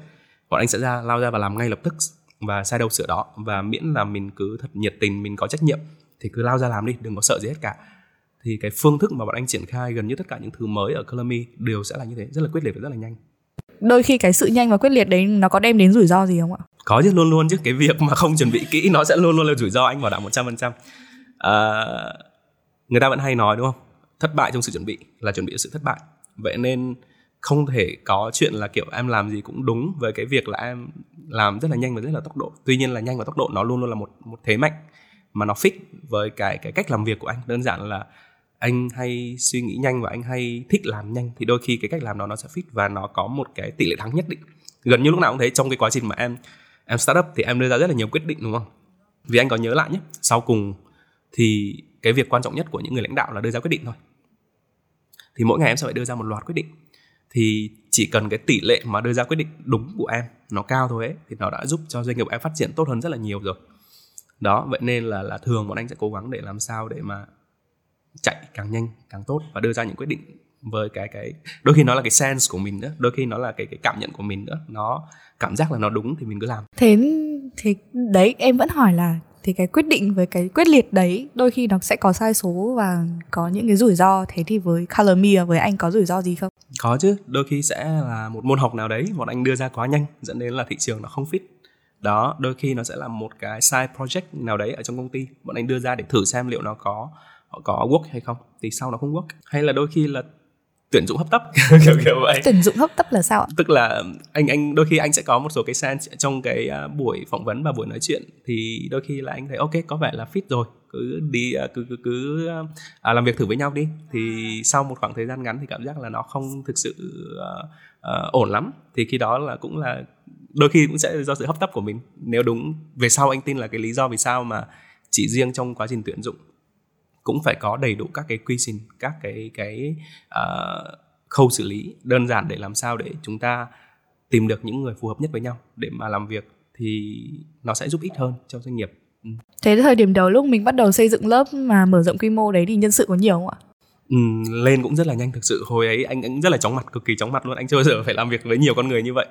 bọn anh sẽ ra lao ra và làm ngay lập tức và sai đâu sửa đó và miễn là mình cứ thật nhiệt tình mình có trách nhiệm thì cứ lao ra làm đi đừng có sợ gì hết cả thì cái phương thức mà bọn anh triển khai gần như tất cả những thứ mới ở Colorme đều sẽ là như thế rất là quyết liệt và rất là nhanh đôi khi cái sự nhanh và quyết liệt đấy nó có đem đến rủi ro gì không ạ? Có chứ luôn luôn chứ cái việc mà không chuẩn bị kỹ nó sẽ luôn luôn là rủi ro anh bảo đảm một trăm phần trăm. À, người ta vẫn hay nói đúng không? Thất bại trong sự chuẩn bị, là chuẩn bị sự thất bại. Vậy nên không thể có chuyện là kiểu em làm gì cũng đúng với cái việc là em làm rất là nhanh và rất là tốc độ. Tuy nhiên là nhanh và tốc độ nó luôn luôn là một một thế mạnh mà nó fit với cái cái cách làm việc của anh. Đơn giản là anh hay suy nghĩ nhanh và anh hay thích làm nhanh thì đôi khi cái cách làm đó nó sẽ fit và nó có một cái tỷ lệ thắng nhất định. Gần như lúc nào cũng thấy trong cái quá trình mà em em startup thì em đưa ra rất là nhiều quyết định, đúng không? Vì anh có nhớ lại nhé, sau cùng thì cái việc quan trọng nhất của những người lãnh đạo là đưa ra quyết định thôi. Thì mỗi ngày em sẽ phải đưa ra một loạt quyết định. Thì chỉ cần cái tỷ lệ mà đưa ra quyết định đúng của em nó cao thôi ấy, thì nó đã giúp cho doanh nghiệp em phát triển tốt hơn rất là nhiều rồi. Đó, vậy nên là là thường bọn anh sẽ cố gắng để làm sao để mà chạy càng nhanh, càng tốt và đưa ra những quyết định với cái cái, đôi khi nó là cái sense của mình nữa, đôi khi nó là cái cái cảm nhận của mình nữa. Nó, cảm giác là nó đúng thì mình cứ làm. Thế thì đấy, em vẫn hỏi là thì cái quyết định với cái quyết liệt đấy đôi khi nó sẽ có sai số và có những cái rủi ro. Thế thì với Color Me với anh có rủi ro gì không? Có chứ, đôi khi sẽ là một môn học nào đấy bọn anh đưa ra quá nhanh dẫn đến là thị trường nó không fit. Đó đôi khi nó sẽ là một cái side project nào đấy ở trong công ty bọn anh đưa ra để thử xem liệu nó có có work hay không thì sau nó không work. Hay là đôi khi là tuyển dụng hấp tấp. Kiểu kiểu vậy. tuyển dụng hấp tấp là sao ạ? Tức là anh anh đôi khi anh sẽ có một số cái sense trong cái à, buổi phỏng vấn và buổi nói chuyện thì đôi khi là anh thấy ok có vẻ là fit rồi cứ đi à, cứ cứ cứ à, làm việc thử với nhau đi. Thì sau một khoảng thời gian ngắn thì cảm giác là nó không thực sự uh, uh, ổn lắm. Thì khi đó là cũng là đôi khi cũng sẽ do sự hấp tấp của mình. Nếu đúng về sau anh tin là cái lý do vì sao mà chỉ riêng trong quá trình tuyển dụng cũng phải có đầy đủ các cái quy trình các cái cái uh, khâu xử lý đơn giản để làm sao để chúng ta tìm được những người phù hợp nhất với nhau. Để mà làm việc thì nó sẽ giúp ích hơn cho doanh nghiệp. Ừ. thế thời điểm đầu lúc mình bắt đầu xây dựng lớp mà mở rộng quy mô đấy thì nhân sự có nhiều không ạ? Ừ, lên cũng rất là nhanh. Thực sự hồi ấy anh cũng rất là chóng mặt cực kỳ chóng mặt luôn. Anh chưa bao giờ phải làm việc với nhiều con người như vậy.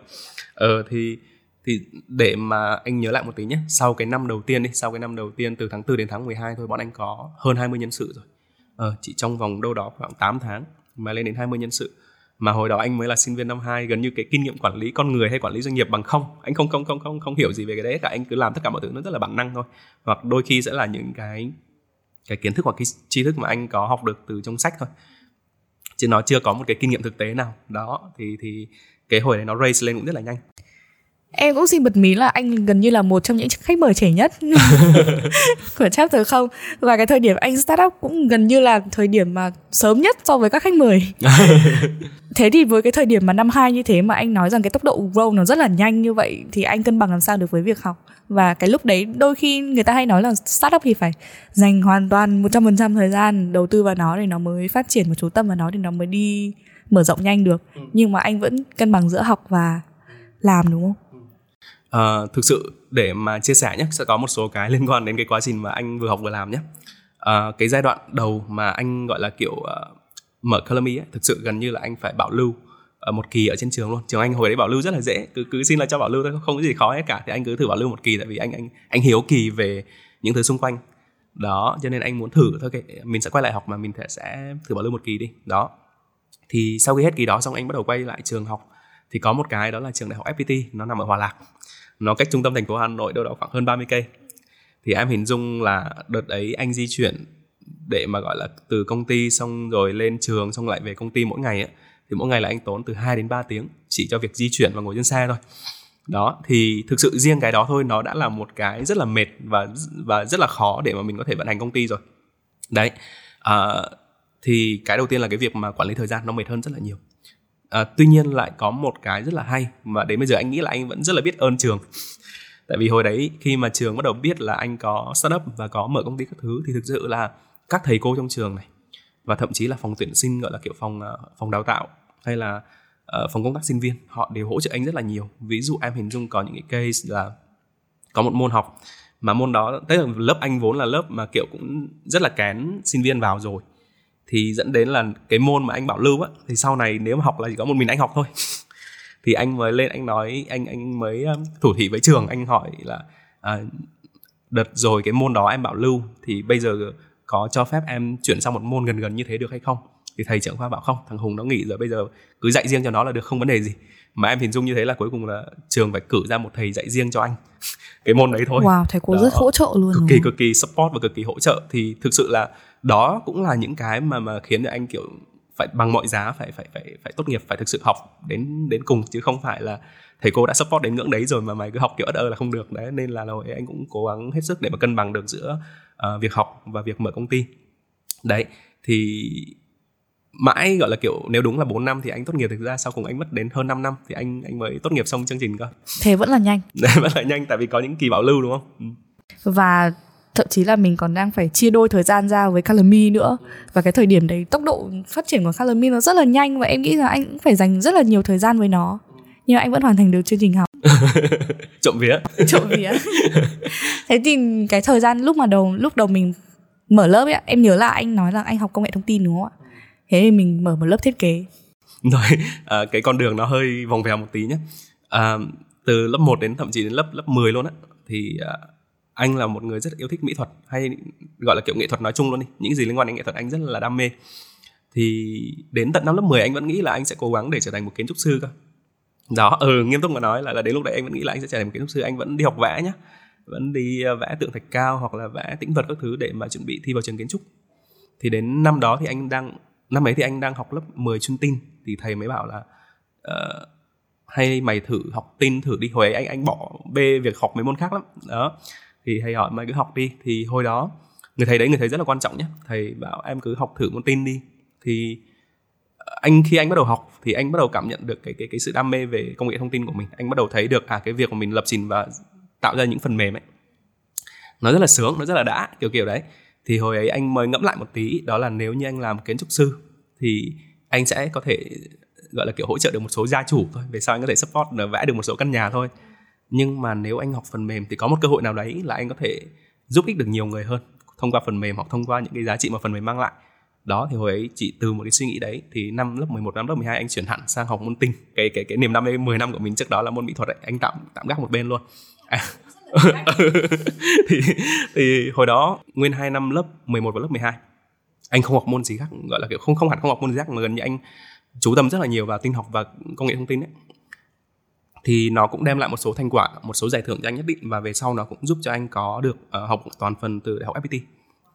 Ờ thì thì để mà anh nhớ lại một tí nhé sau cái năm đầu tiên đi sau cái năm đầu tiên từ tháng 4 đến tháng 12 thôi bọn anh có hơn 20 nhân sự rồi. Ờ, chỉ trong vòng đâu đó khoảng 8 tháng mà lên đến 20 nhân sự. Mà hồi đó anh mới là sinh viên năm 2 gần như cái kinh nghiệm quản lý con người hay quản lý doanh nghiệp bằng không. Anh không không không không không hiểu gì về cái đấy cả anh cứ làm tất cả mọi thứ nó rất là bản năng thôi. Hoặc đôi khi sẽ là những cái cái kiến thức hoặc cái tri thức mà anh có học được từ trong sách thôi. Chứ nó chưa có một cái kinh nghiệm thực tế nào. Đó thì thì cái hồi đấy nó race lên cũng rất là nhanh. Em cũng xin bật mí là anh gần như là một trong những khách mời trẻ nhất của chapter không và cái thời điểm anh startup cũng gần như là thời điểm mà sớm nhất so với các khách mời. thế thì với cái thời điểm mà năm hai như thế mà anh nói rằng cái tốc độ grow nó rất là nhanh như vậy thì anh cân bằng làm sao được với việc học và cái lúc đấy đôi khi người ta hay nói là startup thì phải dành hoàn toàn 100% thời gian đầu tư vào nó để nó mới phát triển một chú tâm vào nó thì nó mới đi mở rộng nhanh được ừ. nhưng mà anh vẫn cân bằng giữa học và làm đúng không? Uh, thực sự để mà chia sẻ nhé sẽ có một số cái liên quan đến cái quá trình mà anh vừa học vừa làm nhé. Uh, cái giai đoạn đầu mà anh gọi là kiểu uh, mở Colony ấy thực sự gần như là anh phải bảo lưu ở một kỳ ở trên trường luôn. Trường anh hồi đấy bảo lưu rất là dễ cứ cứ xin là cho bảo lưu thôi không có gì khó hết cả. Thì anh cứ thử bảo lưu một kỳ tại vì anh anh anh hiếu kỳ về những thứ xung quanh. Đó cho nên anh muốn thử thôi okay, mình sẽ quay lại học mà mình sẽ thử bảo lưu một kỳ đi. Đó. Thì sau khi hết kỳ đó xong anh bắt đầu quay lại trường học. Thì có một cái đó là trường đại học FPT nó nằm ở Hòa Lạc nó cách trung tâm thành phố Hà Nội đâu đó khoảng hơn 30 cây. Thì em hình dung là đợt ấy anh di chuyển để mà gọi là từ công ty xong rồi lên trường xong lại về công ty mỗi ngày ấy, thì mỗi ngày là anh tốn từ 2 đến 3 tiếng chỉ cho việc di chuyển và ngồi trên xe thôi. Đó thì thực sự riêng cái đó thôi nó đã là một cái rất là mệt và và rất là khó để mà mình có thể vận hành công ty rồi. Đấy à, thì cái đầu tiên là cái việc mà quản lý thời gian nó mệt hơn rất là nhiều à, tuy nhiên lại có một cái rất là hay mà đến bây giờ anh nghĩ là anh vẫn rất là biết ơn trường. Tại vì hồi đấy khi mà trường bắt đầu biết là anh có startup và có mở công ty các thứ thì thực sự là các thầy cô trong trường này và thậm chí là phòng tuyển sinh gọi là kiểu phòng ờ, phòng đào tạo hay là uh, phòng công tác sinh viên họ đều hỗ trợ anh rất là nhiều. Ví dụ em hình dung có những cái case là có một môn học mà môn đó tức là lớp anh vốn là lớp mà kiểu cũng rất là kén sinh viên vào rồi thì dẫn đến là cái môn mà anh bảo lưu á thì sau này nếu mà học là chỉ có một mình anh học thôi. Thì anh mới lên anh nói anh anh mới thủ thỉ với trường anh hỏi là à, đợt rồi cái môn đó em bảo lưu thì bây giờ có cho phép em chuyển sang một môn gần gần như thế được hay không? Thì thầy trưởng khoa bảo không thằng hùng nó nghỉ rồi bây giờ cứ dạy riêng cho nó là được không vấn đề gì. Mà em hình dung như thế là cuối cùng là trường phải cử ra một thầy dạy riêng cho anh. Cái môn đấy thôi. Wow thầy cô đó. rất hỗ trợ luôn cực kỳ cực kỳ support và cực kỳ hỗ trợ. Thì thực sự là đó cũng là những cái mà mà khiến cho anh kiểu phải bằng mọi giá phải phải phải phải tốt nghiệp phải thực sự học đến đến cùng chứ không phải là thầy cô đã support đến ngưỡng đấy rồi mà mày cứ học kiểu ớt ơ là không được đấy nên là rồi anh cũng cố gắng hết sức để mà cân bằng được giữa uh, việc học và việc mở công ty đấy thì mãi gọi là kiểu nếu đúng là 4 năm thì anh tốt nghiệp thực ra sau cùng anh mất đến hơn 5 năm thì anh anh mới tốt nghiệp xong chương trình cơ. Thế vẫn là nhanh. vẫn là nhanh tại vì có những kỳ bảo lưu đúng không? Ừ. Và thậm chí là mình còn đang phải chia đôi thời gian ra với Calamy nữa. Và cái thời điểm đấy tốc độ phát triển của Calamy nó rất là nhanh và em nghĩ là anh cũng phải dành rất là nhiều thời gian với nó. Nhưng anh vẫn hoàn thành được chương trình học. Trộm vía. Trộm vía. Thế thì cái thời gian lúc mà đầu lúc đầu mình mở lớp ấy em nhớ là anh nói là anh học công nghệ thông tin đúng không ạ? Thế thì mình mở một lớp thiết kế. Rồi à, cái con đường nó hơi vòng vèo một tí nhé. À, từ lớp 1 đến thậm chí đến lớp lớp 10 luôn á. Thì à, anh là một người rất yêu thích mỹ thuật hay gọi là kiểu nghệ thuật nói chung luôn đi. Những gì liên quan đến nghệ thuật anh rất là đam mê. Thì đến tận năm lớp 10 anh vẫn nghĩ là anh sẽ cố gắng để trở thành một kiến trúc sư cơ. Đó ừ nghiêm túc mà nói là, là đến lúc đấy anh vẫn nghĩ là anh sẽ trở thành một kiến trúc sư. Anh vẫn đi học vẽ nhá. Vẫn đi ờ, vẽ tượng thạch cao hoặc là vẽ tĩnh vật các thứ để mà chuẩn bị thi vào trường kiến trúc. Thì đến năm đó thì anh đang năm ấy thì anh đang học lớp 10 chuyên tin. Thì thầy mới bảo là uh, hay mày thử học tin thử đi. Hồi ấy anh anh bỏ bê việc học mấy môn khác lắm. Đó thì thầy hỏi, mày cứ học đi. Thì hồi đó, người thầy đấy, người thầy rất là quan trọng nhé. Thầy bảo, em cứ học thử một tin đi. Thì ờ, anh, khi anh bắt đầu học thì anh bắt đầu cảm nhận được cái cái cái sự đam mê về công nghệ thông tin của mình. Anh bắt đầu thấy được à cái việc của mình lập trình và tạo ra những phần mềm ấy, nó rất là sướng, nó rất là đã, kiểu kiểu đấy. Thì hồi ấy anh mới ngẫm lại một tí, đó là nếu như anh làm kiến trúc sư thì anh sẽ có thể, gọi là, kiểu, hỗ trợ được một số gia chủ thôi, về sau anh có thể support vẽ được một số căn nhà thôi nhưng mà nếu anh học phần mềm thì có một cơ hội nào đấy là anh có thể giúp ích được nhiều người hơn thông qua phần mềm hoặc thông qua những cái giá trị mà phần mềm mang lại. Đó, thì hồi ấy chỉ từ một cái suy nghĩ đấy thì năm lớp 11 năm lớp 12 anh chuyển hẳn sang học môn tinh. Cái cái cái niềm đam mê 10 năm của mình trước đó là môn mỹ thuật đấy, anh tạm tạm gác một bên luôn. À. thì thì hồi đó nguyên hai năm lớp 11 và lớp 12 anh không học môn gì khác, gọi là kiểu không không hẳn không học môn gì khác mà gần như anh chú tâm rất là nhiều vào tin học và công nghệ thông tin đấy thì nó cũng đem lại một số thành quả một số giải thưởng cho anh nhất định và về sau nó cũng giúp cho anh có được uh, học toàn phần từ đại học FPT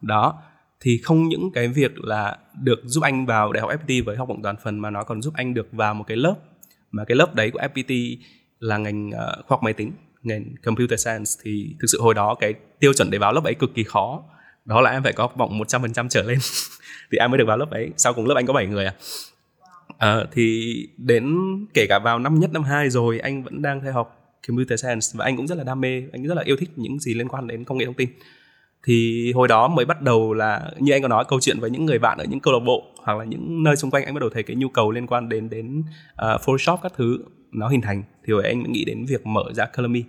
đó thì không những cái việc là được giúp anh vào đại học FPT với học bổng toàn phần mà nó còn giúp anh được vào một cái lớp mà cái lớp đấy của FPT là ngành uh, khoa học máy tính ngành computer science. Thì thực sự hồi đó cái tiêu chuẩn để vào lớp ấy cực kỳ khó. Đó là em phải có học bổng 100% trở lên thì em mới được vào lớp ấy. Sau cùng lớp anh có 7 người à à, thì đến kể cả vào năm nhất năm hai rồi anh vẫn đang theo học computer science và anh cũng rất là đam mê anh rất là yêu thích những gì liên quan đến công nghệ thông tin. Thì hồi đó mới bắt đầu là như anh có nói câu chuyện với những người bạn ở những câu lạc bộ hoặc là những nơi xung quanh anh bắt đầu thấy cái nhu cầu liên quan đến đến uh, Photoshop các thứ nó hình thành. Thì hồi anh nghĩ đến việc mở ra Color Me.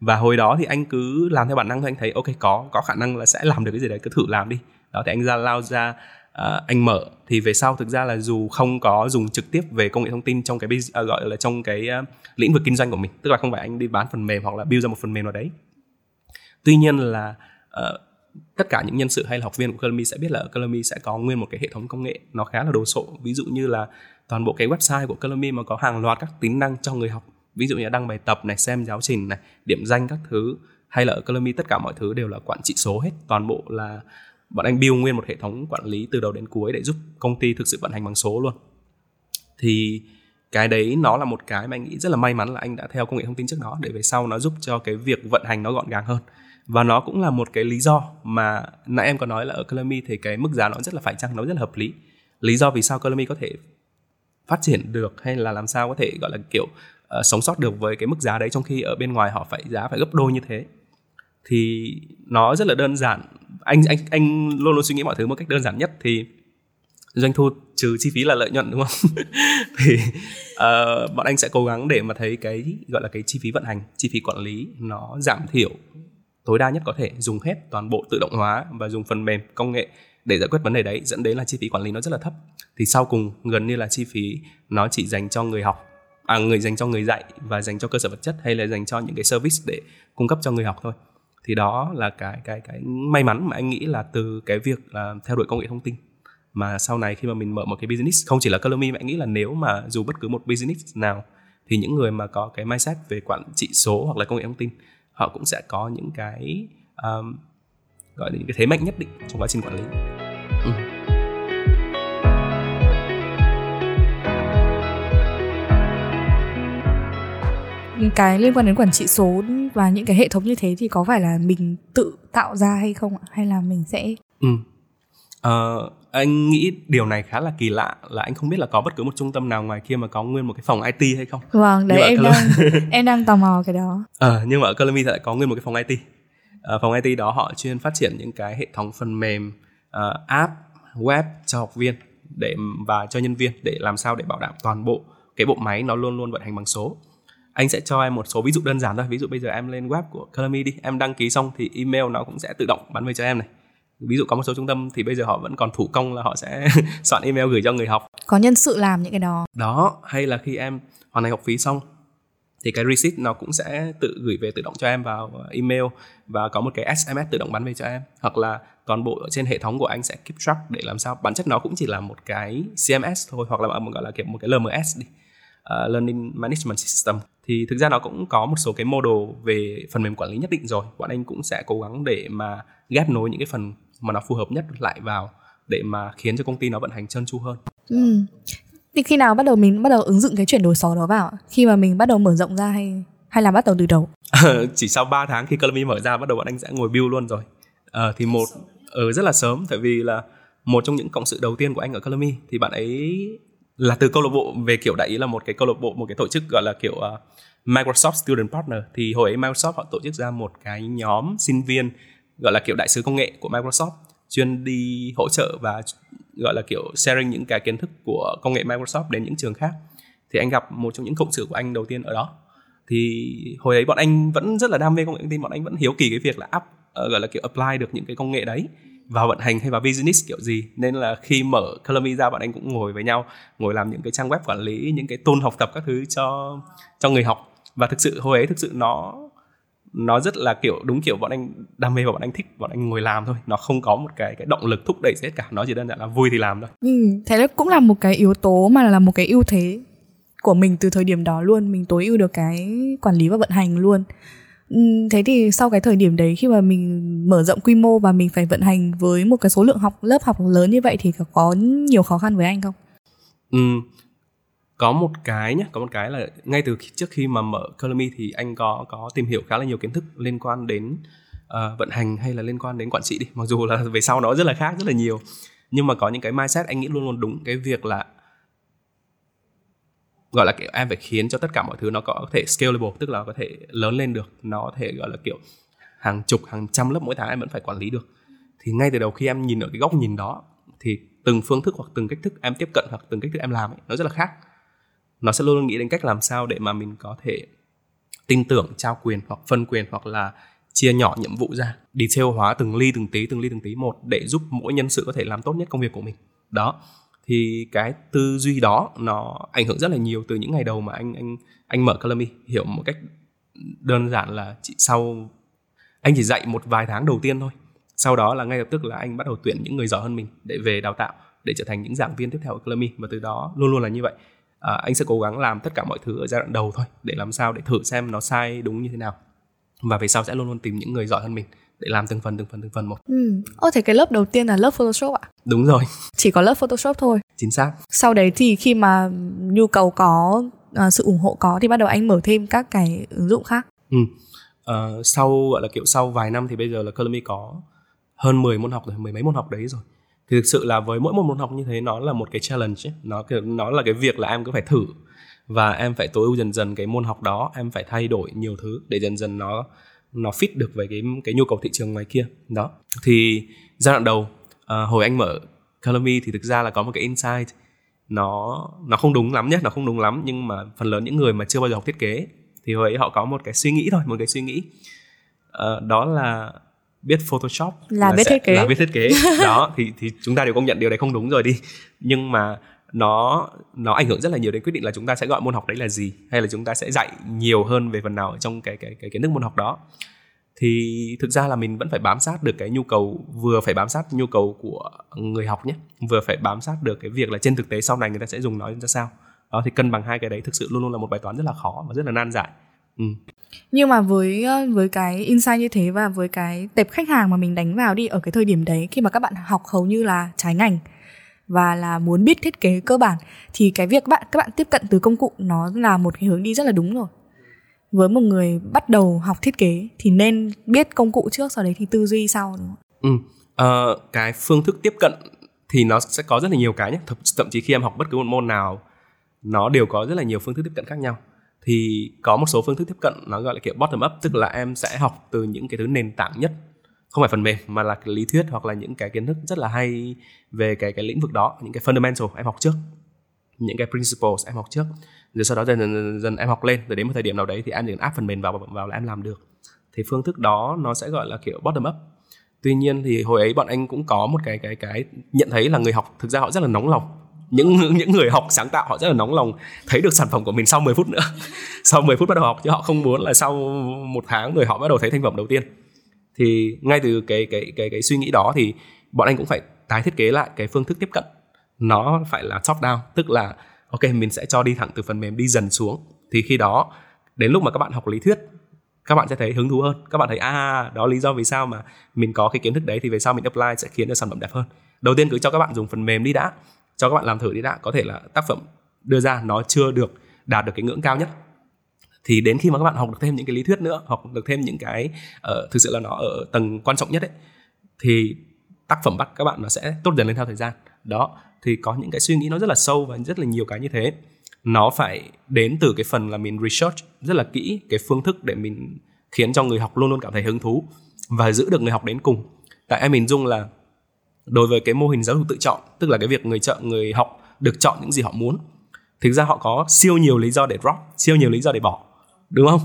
Và hồi đó thì anh cứ làm theo bản năng thôi anh thấy ok có có khả năng là sẽ làm được cái gì đấy cứ thử làm đi. Đó thì anh ra lao ra uh, anh mở. Thì về sau thực ra là dù không có dùng trực tiếp về công nghệ thông tin trong cái uh, gọi là trong cái uh, lĩnh vực kinh doanh của mình tức là không phải anh đi bán phần mềm hoặc là build ra một phần mềm nào đấy. Tuy nhiên là uh, tất cả những nhân sự hay là học viên của Colorme sẽ biết là ở sẽ có nguyên một cái hệ thống công nghệ nó khá là đồ sộ. Ví dụ như là toàn bộ cái website của Colorme mà có hàng loạt các tính năng cho người học. Ví dụ như là đăng bài tập này xem giáo trình này điểm danh các thứ hay là ở Colorme tất cả mọi thứ đều là quản trị số hết. Toàn bộ là bọn anh build nguyên một hệ thống quản lý từ đầu đến cuối để giúp công ty thực sự vận hành bằng số luôn. Thì cái đấy nó là một cái mà anh nghĩ rất là may mắn là anh đã theo công nghệ thông tin trước đó để về sau nó giúp cho cái việc vận hành nó gọn gàng hơn. Và nó cũng là một cái lý do mà nãy em có nói là ở Colorme thì cái mức giá nó rất là phải chăng nó rất là hợp lý. Lý do vì sao Colorme có thể phát triển được hay là làm sao có thể gọi là kiểu uh, sống sót được với cái mức giá đấy trong khi ở bên ngoài họ phải giá phải gấp đôi như thế thì nó rất là đơn giản. Anh anh anh luôn luôn suy nghĩ mọi thứ một cách đơn giản nhất thì doanh thu trừ chi phí là lợi nhuận đúng không? Thì uh, bọn anh sẽ cố gắng để mà thấy cái gọi là cái chi phí vận hành chi phí quản lý nó giảm thiểu tối đa nhất có thể dùng hết toàn bộ tự động hóa và dùng phần mềm công nghệ để giải quyết vấn đề đấy dẫn đến là chi phí quản lý nó rất là thấp. Thì sau cùng gần như là chi phí nó chỉ dành cho người học à người dành cho người dạy và dành cho cơ sở vật chất hay là dành cho những cái service để cung cấp cho người học thôi thì đó là cái cái cái may mắn mà anh nghĩ là từ cái việc là theo đuổi công nghệ thông tin mà sau này khi mà mình mở một cái business không chỉ là Colomy mà anh nghĩ là nếu mà dù bất cứ một business nào thì những người mà có cái mindset về quản trị số hoặc là công nghệ thông tin họ cũng sẽ có những cái um, gọi là những cái thế mạnh nhất định trong quá trình quản lý ừ. Cái liên quan đến quản trị số và những cái hệ thống như thế thì có phải là mình tự tạo ra hay không ạ hay là mình sẽ ừ. Uh, anh nghĩ điều này khá là kỳ lạ là anh không biết là có bất cứ một trung tâm nào ngoài kia mà có nguyên một cái phòng IT hay không. Vâng, đấy em đang em đang tò mò cái đó. Ờ, uh, nhưng mà ở Columi lại có nguyên một cái phòng IT. Uh, phòng IT đó họ chuyên phát triển những cái hệ thống phần mềm, uh, app, web cho học viên để và cho nhân viên để làm sao để bảo đảm toàn bộ cái bộ máy nó luôn luôn vận hành bằng số anh sẽ cho em một số ví dụ đơn giản thôi. Ví dụ bây giờ em lên web của Colorme đi. Em đăng ký xong thì email nó cũng sẽ tự động bắn về cho em này. Ví dụ có một số trung tâm thì bây giờ họ vẫn còn thủ công là họ sẽ soạn email gửi cho người học. Có nhân sự làm những cái đó. Đó hay là khi em hoàn thành học phí xong thì cái receipt nó cũng sẽ tự gửi về tự động cho em vào email và có một cái SMS tự động bắn về cho em. Hoặc là toàn bộ ở trên hệ thống của anh sẽ keep track để làm sao. Bản chất nó cũng chỉ là một cái CMS thôi hoặc là một gọi là kiểu một cái LMS đi uh, learning management system thì thực ra nó cũng có một số cái model về phần mềm quản lý nhất định rồi bọn anh cũng sẽ cố gắng để mà ghép nối những cái phần mà nó phù hợp nhất lại vào để mà khiến cho công ty nó vận hành trơn tru hơn. Ừ. Thì khi nào bắt đầu mình bắt đầu ứng dụng cái chuyển đổi số đó vào? Khi mà mình bắt đầu mở rộng ra hay hay là bắt đầu từ đầu? Chỉ sau 3 tháng khi Colony mở ra bắt đầu bọn anh sẽ ngồi build luôn rồi. Ờ, thì một ở ừ, rất là sớm tại vì là một trong những cộng sự đầu tiên của anh ở Colony thì bạn ấy là từ câu lạc bộ về kiểu đại ý là một cái câu lạc bộ một cái tổ chức gọi là kiểu uh, Microsoft Student Partner. Thì hồi ấy Microsoft họ tổ chức ra một cái nhóm sinh viên gọi là kiểu đại sứ công nghệ của Microsoft chuyên đi hỗ trợ và gọi là kiểu sharing những cái kiến thức của công nghệ Microsoft đến những trường khác. Thì anh gặp một trong những cộng sự của anh đầu tiên ở đó. Thì hồi ấy bọn anh vẫn rất là đam mê công nghệ thông tin bọn anh vẫn hiếu kỳ cái việc là áp uh, ờ, gọi là kiểu apply được những cái công nghệ đấy vào vận hành hay vào business kiểu gì. Nên là khi mở Colomy ra bọn anh cũng ngồi với nhau ngồi làm những cái trang web quản lý những cái tool học tập các thứ cho cho người học. Và thực sự hồi ấy thực sự nó nó rất là kiểu đúng kiểu bọn anh đam mê và bọn anh thích bọn anh ngồi làm thôi. Nó không có một cái cái động lực thúc đẩy hết cả. Nó chỉ đơn giản là vui thì làm thôi. Ừ, thế đó cũng là một cái yếu tố mà là một cái ưu thế của mình từ thời điểm đó luôn. Mình tối ưu được cái quản lý và vận hành luôn thế thì sau cái thời điểm đấy khi mà mình mở rộng quy mô và mình phải vận hành với một cái số lượng học lớp học lớn như vậy thì có nhiều khó khăn với anh không? Ừ, có một cái nhé có một cái là ngay từ trước khi mà mở Colony thì anh có có tìm hiểu khá là nhiều kiến thức liên quan đến uh, vận hành hay là liên quan đến quản trị đi mặc dù là về sau nó rất là khác rất là nhiều nhưng mà có những cái mindset anh nghĩ luôn luôn đúng cái việc là gọi là kiểu em phải khiến cho tất cả mọi thứ nó có thể scalable tức là có thể lớn lên được nó có thể gọi là kiểu hàng chục hàng trăm lớp mỗi tháng em vẫn phải quản lý được. Thì ngay từ đầu khi em nhìn ở cái góc nhìn đó thì từng phương thức hoặc từng cách thức em tiếp cận hoặc từng cách thức em làm ấy, nó rất là khác. Nó sẽ luôn luôn nghĩ đến cách làm sao để mà mình có thể tin tưởng trao quyền hoặc phân quyền hoặc là chia nhỏ nhiệm vụ ra detail hóa từng ly từng tí từng ly từng tí một để giúp mỗi nhân sự có thể làm tốt nhất công việc của mình. Đó thì cái tư duy đó nó ảnh hưởng rất là nhiều từ những ngày đầu mà anh anh anh mở Colony hiểu một cách đơn giản là chỉ sau anh chỉ dạy một vài tháng đầu tiên thôi. Sau đó là ngay lập tức là anh bắt đầu tuyển những người giỏi hơn mình để về đào tạo để trở thành những giảng viên tiếp theo ở Colony và từ đó luôn luôn là như vậy. À, anh sẽ cố gắng làm tất cả mọi thứ ở giai đoạn đầu thôi để làm sao để thử xem nó sai đúng như thế nào. Và về sau sẽ luôn luôn tìm những người giỏi hơn mình để làm từng phần từng phần từng phần một. Ừ. Ô thế cái lớp đầu tiên là lớp Photoshop ạ? Đúng rồi. Chỉ có lớp Photoshop thôi. Chính xác. Sau đấy thì khi mà nhu cầu có uh, sự ủng hộ có thì bắt đầu anh mở thêm các cái ứng dụng khác. Ừ. Uh, sau gọi là kiểu sau vài năm thì bây giờ là Colomy có hơn 10 môn học rồi, mười mấy môn học đấy rồi thì thực sự là với mỗi một môn học như thế nó là một cái challenge ấy. nó nó là cái việc là em cứ phải thử và em phải tối ưu dần dần cái môn học đó em phải thay đổi nhiều thứ để dần dần nó nó fit được với cái cái nhu cầu thị trường ngoài kia. Đó. Thì giai đoạn đầu uh, hồi anh mở Calomy thì thực ra là có một cái insight. Nó nó không đúng lắm nhé nó không đúng lắm nhưng mà phần lớn những người mà chưa bao giờ học thiết kế thì hồi ấy họ có một cái suy nghĩ thôi một cái suy nghĩ. Uh, đó là biết Photoshop là, là biết thiết kế. là biết thiết kế. Đó thì thì chúng ta đều công nhận điều đấy không đúng rồi đi. Nhưng mà nó nó ảnh hưởng rất là nhiều đến quyết định là chúng ta sẽ gọi môn học đấy là gì, hay là chúng ta sẽ dạy nhiều hơn về phần nào trong cái cái cái kiến thức môn học đó. Thì thực ra là mình vẫn phải bám sát được cái nhu cầu, vừa phải bám sát nhu cầu của người học nhé, vừa phải bám sát được cái việc là trên thực tế sau này người ta sẽ dùng nó ra sao. Đó, thì cân bằng hai cái đấy thực sự luôn luôn là một bài toán rất là khó và rất là nan giải. Ừ. Nhưng mà với ờ, với cái insight như thế và với cái tệp khách hàng mà mình đánh vào đi ở cái thời điểm đấy, khi mà các bạn học hầu như là trái ngành và là muốn biết thiết kế cơ bản thì cái việc bạn các bạn tiếp cận từ công cụ nó là một cái hướng đi rất là đúng rồi với một người bắt đầu học thiết kế thì nên biết công cụ trước sau đấy thì tư duy sau đúng không? Ừ, uh, cái phương thức tiếp cận thì nó sẽ có rất là nhiều cái nhé. Thậm chí khi em học bất cứ một môn nào nó đều có rất là nhiều phương thức tiếp cận khác nhau thì có một số phương thức tiếp cận nó gọi là kiểu bottom up tức là em sẽ học từ những cái thứ nền tảng nhất không phải phần mềm mà là cái lý thuyết hoặc là những cái kiến thức rất là hay về cái cái lĩnh vực đó những cái fundamental em học trước những cái principles em học trước. Rồi sau đó dần dần, dần, dần em học lên rồi đến một thời điểm nào đấy thì em chỉ cần áp phần mềm vào vào là em làm được. Thì phương thức đó nó sẽ gọi là kiểu bottom up. Tuy nhiên thì hồi ấy bọn anh cũng có một cái cái cái nhận thấy là người học thực ra họ rất là nóng lòng. Những những người học sáng tạo họ rất là nóng lòng thấy được sản phẩm của mình sau 10 phút nữa. Sau 10 phút bắt đầu học chứ họ không muốn là sau một tháng người họ bắt đầu thấy thành phẩm đầu tiên thì ngay từ cái cái cái cái suy nghĩ đó thì bọn anh cũng phải tái thiết kế lại cái phương thức tiếp cận. Nó phải là top down, tức là, ok, mình sẽ cho đi thẳng từ phần mềm, đi dần xuống. Thì khi đó, đến lúc mà các bạn học lý thuyết, các bạn sẽ thấy hứng thú hơn. Các bạn thấy à đó lý do vì sao mà mình có cái kiến thức đấy thì về sau mình apply sẽ khiến cho sản phẩm đẹp hơn. Đầu tiên cứ cho các bạn dùng phần mềm đi đã, cho các bạn làm thử đi đã. Có thể là tác phẩm đưa ra nó chưa được đạt được cái ngưỡng cao nhất thì đến khi mà các bạn học được thêm những cái lý thuyết nữa học được thêm những cái uh, thực sự là nó ở tầng quan trọng nhất ấy thì tác phẩm bắt các bạn nó sẽ tốt dần lên theo thời gian. Đó thì có những cái suy nghĩ nó rất là sâu và rất là nhiều cái như thế. Nó phải đến từ cái phần là mình research rất là kỹ cái phương thức để mình khiến cho người học luôn luôn cảm thấy hứng thú và giữ được người học đến cùng. Tại em hình dung là đối với cái mô hình giáo dục tự chọn tức là cái việc người chọn người học được chọn những gì họ muốn thực ra họ có siêu nhiều lý do để drop siêu nhiều lý do để bỏ đúng không?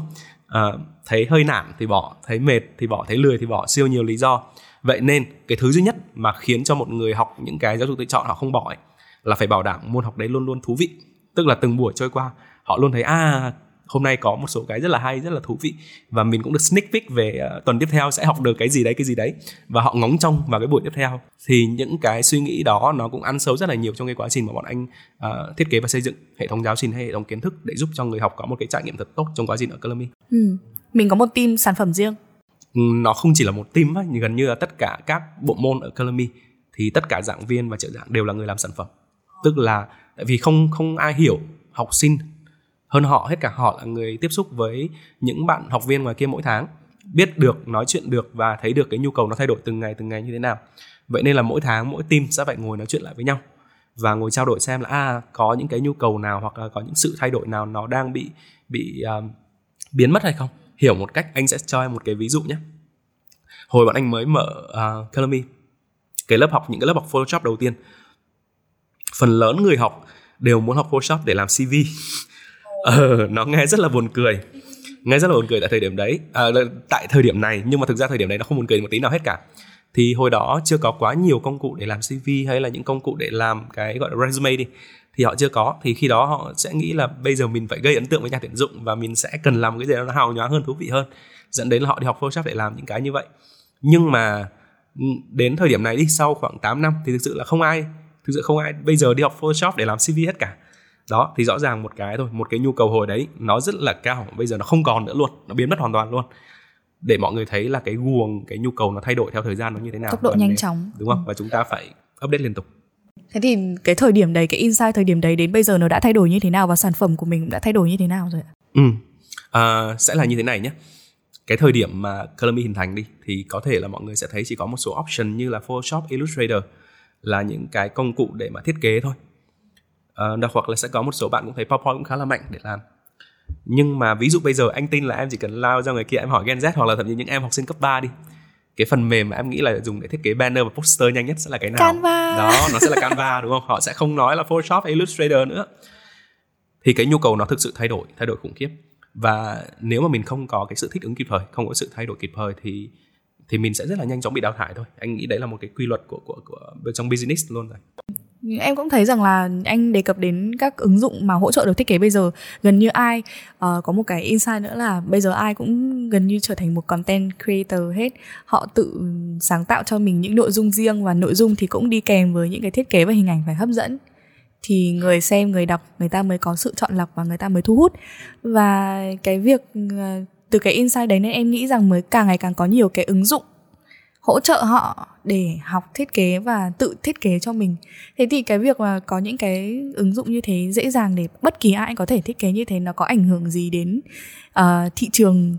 À, thấy hơi nản thì bỏ thấy mệt thì bỏ thấy lười thì bỏ siêu nhiều lý do. Vậy nên cái thứ duy nhất mà khiến cho một người học những cái giáo dục tự chọn họ không bỏ ấy, là phải bảo đảm môn học đấy luôn luôn thú vị. Tức là từng buổi trôi qua họ luôn thấy à hôm nay có một số cái rất là hay rất là thú vị và mình cũng được sneak peek về uh, tuần tiếp theo sẽ học được cái gì đấy cái gì đấy và họ ngóng trông vào cái buổi tiếp theo thì những cái suy nghĩ đó nó cũng ăn sâu rất là nhiều trong cái quá trình mà bọn anh uh, thiết kế và xây dựng hệ thống giáo trình hay hệ thống kiến thức để giúp cho người học có một cái trải nghiệm thật tốt trong quá trình ở Columbia. Ừ. Mình có một team sản phẩm riêng. Ừ, nó không chỉ là một team ấy, gần như là tất cả các bộ môn ở Columbia thì tất cả giảng viên và trợ giảng đều là người làm sản phẩm. Tức là tại vì không không ai hiểu học sinh hơn họ hết cả họ là người tiếp xúc với những bạn học viên ngoài kia mỗi tháng. Biết được nói chuyện được và thấy được cái nhu cầu nó thay đổi từng ngày từng ngày như thế nào. Vậy nên là mỗi tháng mỗi team sẽ phải ngồi nói chuyện lại với nhau và ngồi trao đổi xem là à có những cái nhu cầu nào hoặc là có những sự thay đổi nào nó đang bị bị uh, biến mất hay không? Hiểu một cách anh sẽ cho em một cái ví dụ nhé. Hồi bọn anh mới mở à, uh, Calomy cái lớp học những cái lớp học Photoshop đầu tiên phần lớn người học đều muốn học Photoshop để làm CV ờ nó nghe rất là buồn cười. Nghe rất là buồn cười tại thời điểm đấy. À, tại thời điểm này nhưng mà thực ra thời điểm đấy nó không buồn cười một tí nào hết cả. Thì hồi đó chưa có quá nhiều công cụ để làm CV hay là những công cụ để làm cái gọi là resume đi. Thì họ chưa có. Thì khi đó họ sẽ nghĩ là bây giờ mình phải gây ấn tượng với nhà tuyển dụng và mình sẽ cần làm cái gì đó nó hào nhoáng hơn thú vị hơn. Dẫn đến là họ đi học Photoshop để làm những cái như vậy. Nhưng mà ừ, đến thời điểm này đi sau khoảng 8 năm thì thực sự là không ai thực sự không ai bây giờ đi học Photoshop để làm CV hết cả đó thì rõ ràng một cái thôi một cái nhu cầu hồi đấy nó rất là cao bây giờ nó không còn nữa luôn nó biến mất hoàn toàn luôn. Để mọi người thấy là cái guồng cái nhu cầu nó thay đổi theo thời gian nó như thế nào. Tốc độ nhanh chóng. đúng không? Và chúng ta phải update liên tục. Thế thì cái thời điểm đấy cái insight thời điểm đấy đến bây giờ nó đã thay đổi như thế nào và sản phẩm của mình cũng đã thay đổi như thế nào rồi ạ? Ừ à, sẽ là như thế này nhé. Cái thời điểm mà Colomy hình thành đi thì có thể là mọi người sẽ thấy chỉ có một số option như là Photoshop, Illustrator là những cái công cụ để mà thiết kế thôi uh, hoặc là sẽ có một số bạn cũng thấy PowerPoint cũng khá là mạnh để làm. Nhưng mà ví dụ bây giờ anh tin là em chỉ cần lao ra người kia em hỏi Gen Z hoặc là thậm chí những em học sinh cấp 3 đi. Cái phần mềm mà em nghĩ là dùng để thiết kế banner và poster nhanh nhất sẽ là cái nào? Canva. Đó nó sẽ là Canva đúng không? Họ sẽ không nói là Photoshop hay Illustrator nữa. Thì cái nhu cầu nó thực sự thay đổi thay đổi khủng khiếp. Và nếu mà mình không có cái sự thích ứng kịp thời không có sự thay đổi kịp thời thì thì mình sẽ rất là nhanh chóng bị đào thải thôi. Anh nghĩ đấy là một cái quy luật của của của trong business luôn rồi em cũng thấy rằng là anh đề cập đến các ứng dụng mà hỗ trợ được thiết kế bây giờ gần như ai uh, có một cái insight nữa là bây giờ ai cũng gần như trở thành một content creator hết. Họ tự sáng tạo cho mình những nội dung riêng và nội dung thì cũng đi kèm với những cái thiết kế và hình ảnh phải hấp dẫn. Thì người xem người đọc người ta mới có sự chọn lọc và người ta mới thu hút. Và cái việc uh, từ cái insight đấy nên em nghĩ rằng mới càng ngày càng có nhiều cái ứng dụng hỗ trợ họ để học thiết kế và tự thiết kế cho mình. Thế thì cái việc mà có những cái ứng dụng như thế dễ dàng để bất kỳ ai có thể thiết kế như thế nó có ảnh hưởng gì đến uh, thị trường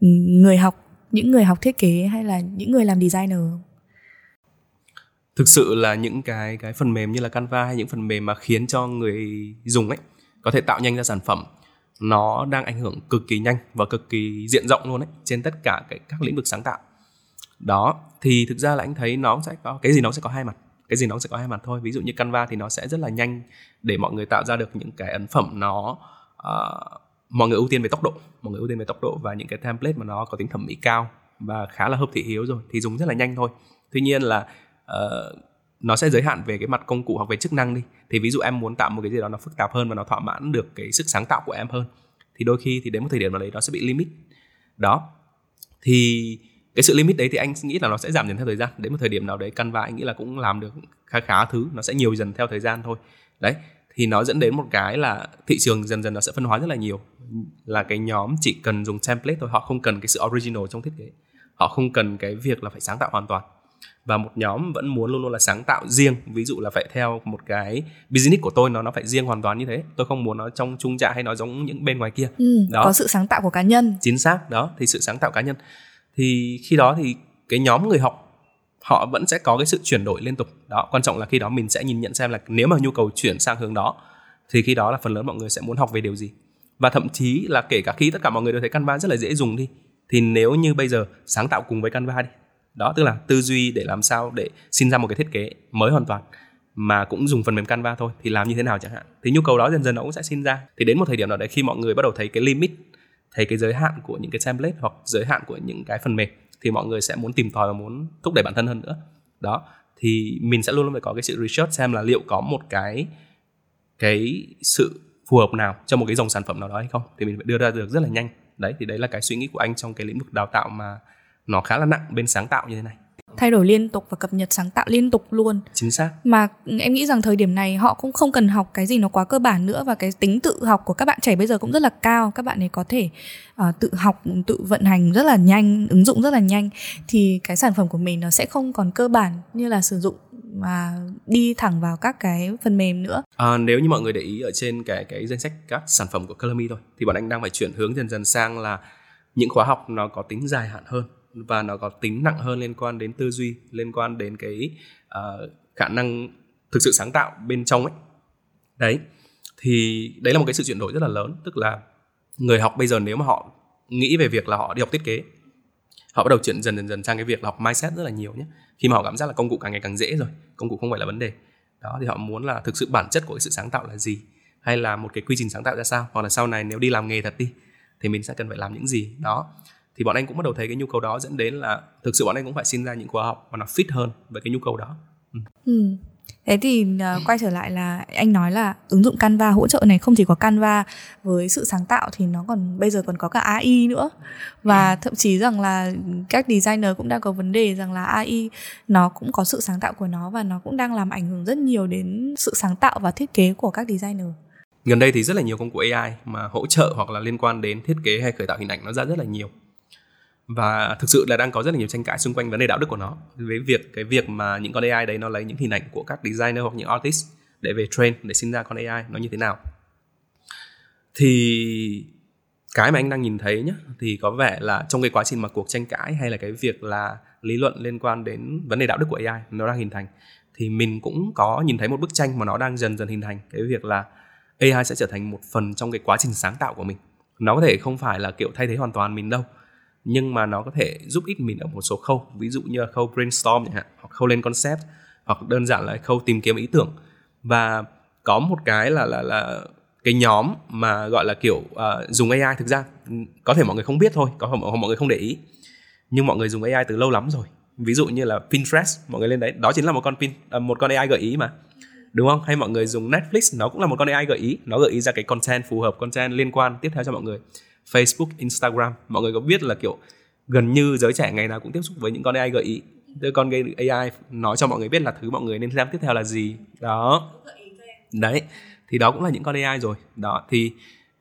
ừ, người học những người học thiết kế hay là những người làm designer thực sự là những cái cái phần mềm như là Canva hay những phần mềm mà khiến cho người dùng ấy có thể tạo nhanh ra sản phẩm nó đang ảnh hưởng cực kỳ nhanh và cực kỳ diện rộng luôn ấy trên tất cả cái, các lĩnh vực sáng tạo đó thì thực ra là anh thấy nó sẽ có cái gì nó sẽ có hai mặt. Cái gì nó sẽ có hai mặt thôi. Ví dụ như Canva thì nó sẽ rất là nhanh để mọi người tạo ra được những cái ấn phẩm nó uh, mọi người ưu tiên về tốc độ mọi người ưu tiên về tốc độ và những cái template mà nó có tính thẩm mỹ cao và khá là hợp thị hiếu rồi thì dùng rất là nhanh thôi. Tuy nhiên là uh, nó sẽ giới hạn về cái mặt công cụ hoặc về chức năng đi. Thì ví dụ em muốn tạo một cái gì đó nó phức tạp hơn và nó thỏa mãn được cái sức sáng tạo của em hơn thì đôi khi thì đến một thời điểm nào đấy nó sẽ bị limit. Đó thì cái sự limit đấy thì anh nghĩ là nó sẽ giảm dần theo thời gian. Đến một thời điểm nào đấy Canva anh nghĩ là cũng làm được khá khá thứ nó sẽ nhiều dần theo thời gian thôi. Đấy thì nó dẫn đến một cái là thị trường dần dần nó sẽ phân hóa rất là nhiều. Là cái nhóm chỉ cần dùng template thôi họ không cần cái sự original trong thiết kế. Họ không cần cái việc là phải sáng tạo hoàn toàn. Và một nhóm vẫn muốn luôn luôn là sáng tạo riêng. Ví dụ là phải theo một cái business của tôi nó nó phải riêng hoàn toàn như thế. Tôi không muốn nó trong trung trại hay nó giống những bên ngoài kia. Ừ, đó. có sự sáng tạo của cá nhân. Chính xác đó thì sự sáng tạo cá nhân thì khi đó thì cái nhóm người học, họ vẫn sẽ có cái sự chuyển đổi liên tục. Đó, quan trọng là khi đó mình sẽ nhìn nhận xem là nếu mà nhu cầu chuyển sang hướng đó, thì khi đó là phần lớn mọi người sẽ muốn học về điều gì. Và thậm chí là kể cả khi tất cả mọi người đều thấy Canva rất là dễ dùng đi, thì nếu như bây giờ sáng tạo cùng với Canva đi, đó tức là tư duy để làm sao để sinh ra một cái thiết kế mới hoàn toàn, mà cũng dùng phần mềm Canva thôi, thì làm như thế nào chẳng hạn. Thì nhu cầu đó dần dần nó cũng sẽ sinh ra. Thì đến một thời điểm nào đấy khi mọi người bắt đầu thấy cái limit thấy cái giới hạn của những cái template hoặc giới hạn của những cái phần mềm thì mọi người sẽ muốn tìm tòi và muốn thúc đẩy bản thân hơn nữa. Đó, thì mình sẽ luôn luôn phải có cái sự research xem là liệu có một cái cái sự phù hợp nào cho một cái dòng sản phẩm nào đó hay không. Thì mình phải đưa ra được rất là nhanh. Đấy, thì đấy là cái suy nghĩ của anh trong cái lĩnh vực đào tạo mà nó khá là nặng bên sáng tạo như thế này thay đổi liên tục và cập nhật sáng tạo liên tục luôn. Chính xác. Mà em nghĩ rằng thời điểm này họ cũng không cần học cái gì nó quá cơ bản nữa và cái tính tự học của các bạn trẻ bây giờ cũng rất là cao. Các bạn ấy có thể uh, tự học tự vận hành rất là nhanh ứng dụng rất là nhanh thì cái sản phẩm của mình nó sẽ không còn cơ bản như là sử dụng mà đi thẳng vào các cái phần mềm nữa. À, nếu như mọi người để ý ở trên cái cái danh sách các sản phẩm của Colorme thôi thì bọn anh đang phải chuyển hướng dần dần sang là những khóa học nó có tính dài hạn hơn và nó có tính nặng hơn liên quan đến tư duy liên quan đến cái uh, khả năng thực sự sáng tạo bên trong ấy. Đấy thì đấy là một cái sự chuyển đổi rất là lớn. Tức là người học bây giờ nếu mà họ nghĩ về việc là họ đi học thiết kế họ bắt đầu chuyển dần dần dần sang cái việc là học mindset rất là nhiều nhé. Khi mà họ cảm giác là công cụ càng ngày càng dễ rồi công cụ không phải là vấn đề. Đó thì họ muốn là thực sự bản chất của cái sự sáng tạo là gì? Hay là một cái quy trình sáng tạo ra sao? Hoặc là sau này nếu đi làm nghề thật đi thì mình sẽ cần phải làm những gì? Đó thì bọn anh cũng bắt đầu thấy cái nhu cầu đó dẫn đến là thực sự bọn anh cũng phải xin ra những khóa học mà nó fit hơn với cái nhu cầu đó. Ừ. Ừ. Thế thì uh, quay trở lại là anh nói là ứng dụng Canva hỗ trợ này không chỉ có Canva với sự sáng tạo thì nó còn bây giờ còn có cả AI nữa. Và thậm chí rằng là các designer cũng đang có vấn đề rằng là AI nó cũng có sự sáng tạo của nó và nó cũng đang làm ảnh hưởng rất nhiều đến sự sáng tạo và thiết kế của các designer. Gần đây thì rất là nhiều công cụ AI mà hỗ trợ hoặc là liên quan đến thiết kế hay khởi tạo hình ảnh nó ra rất là nhiều và thực sự là đang có rất là nhiều tranh cãi xung quanh vấn đề đạo đức của nó. Với việc, cái việc mà những con AI đấy nó lấy những hình ảnh của các designer hoặc những artist để về train, để sinh ra con AI nó như thế nào? Thì cái mà anh đang nhìn thấy nhá, thì có vẻ là trong cái quá trình mà cuộc tranh cãi hay là cái việc là lý luận liên quan đến vấn đề đạo đức của AI nó đang hình thành, thì mình cũng có nhìn thấy một bức tranh mà nó đang dần dần hình thành. Cái việc là AI sẽ trở thành một phần trong cái quá trình sáng tạo của mình. Nó có thể không phải là kiểu thay thế hoàn toàn mình đâu nhưng mà nó có thể giúp ích mình ở một số khâu. Ví dụ như là khâu brainstorm chẳng hạn hoặc khâu lên concept hoặc đơn giản là khâu tìm kiếm ý tưởng. Và có một cái là là là cái nhóm mà gọi là kiểu uh, dùng AI thực ra ừ, có thể mọi người không biết thôi có thể mọi người không để ý. Nhưng mọi người dùng AI từ lâu lắm rồi. Ví dụ như là Pinterest mọi người lên đấy đó chính là một con pin uh, một con AI gợi ý mà. Đúng không? Hay mọi người dùng Netflix nó cũng là một con AI gợi ý. Nó gợi ý ra cái content phù hợp content liên quan tiếp theo cho mọi người. Facebook, Instagram. Mọi người có biết là kiểu gần như giới trẻ ngày nào cũng tiếp xúc với những con AI gợi ý. Con AI nói cho mọi người biết là thứ mọi người nên xem tiếp theo là gì. Đó. Đấy thì đó cũng là những con AI rồi. Đó thì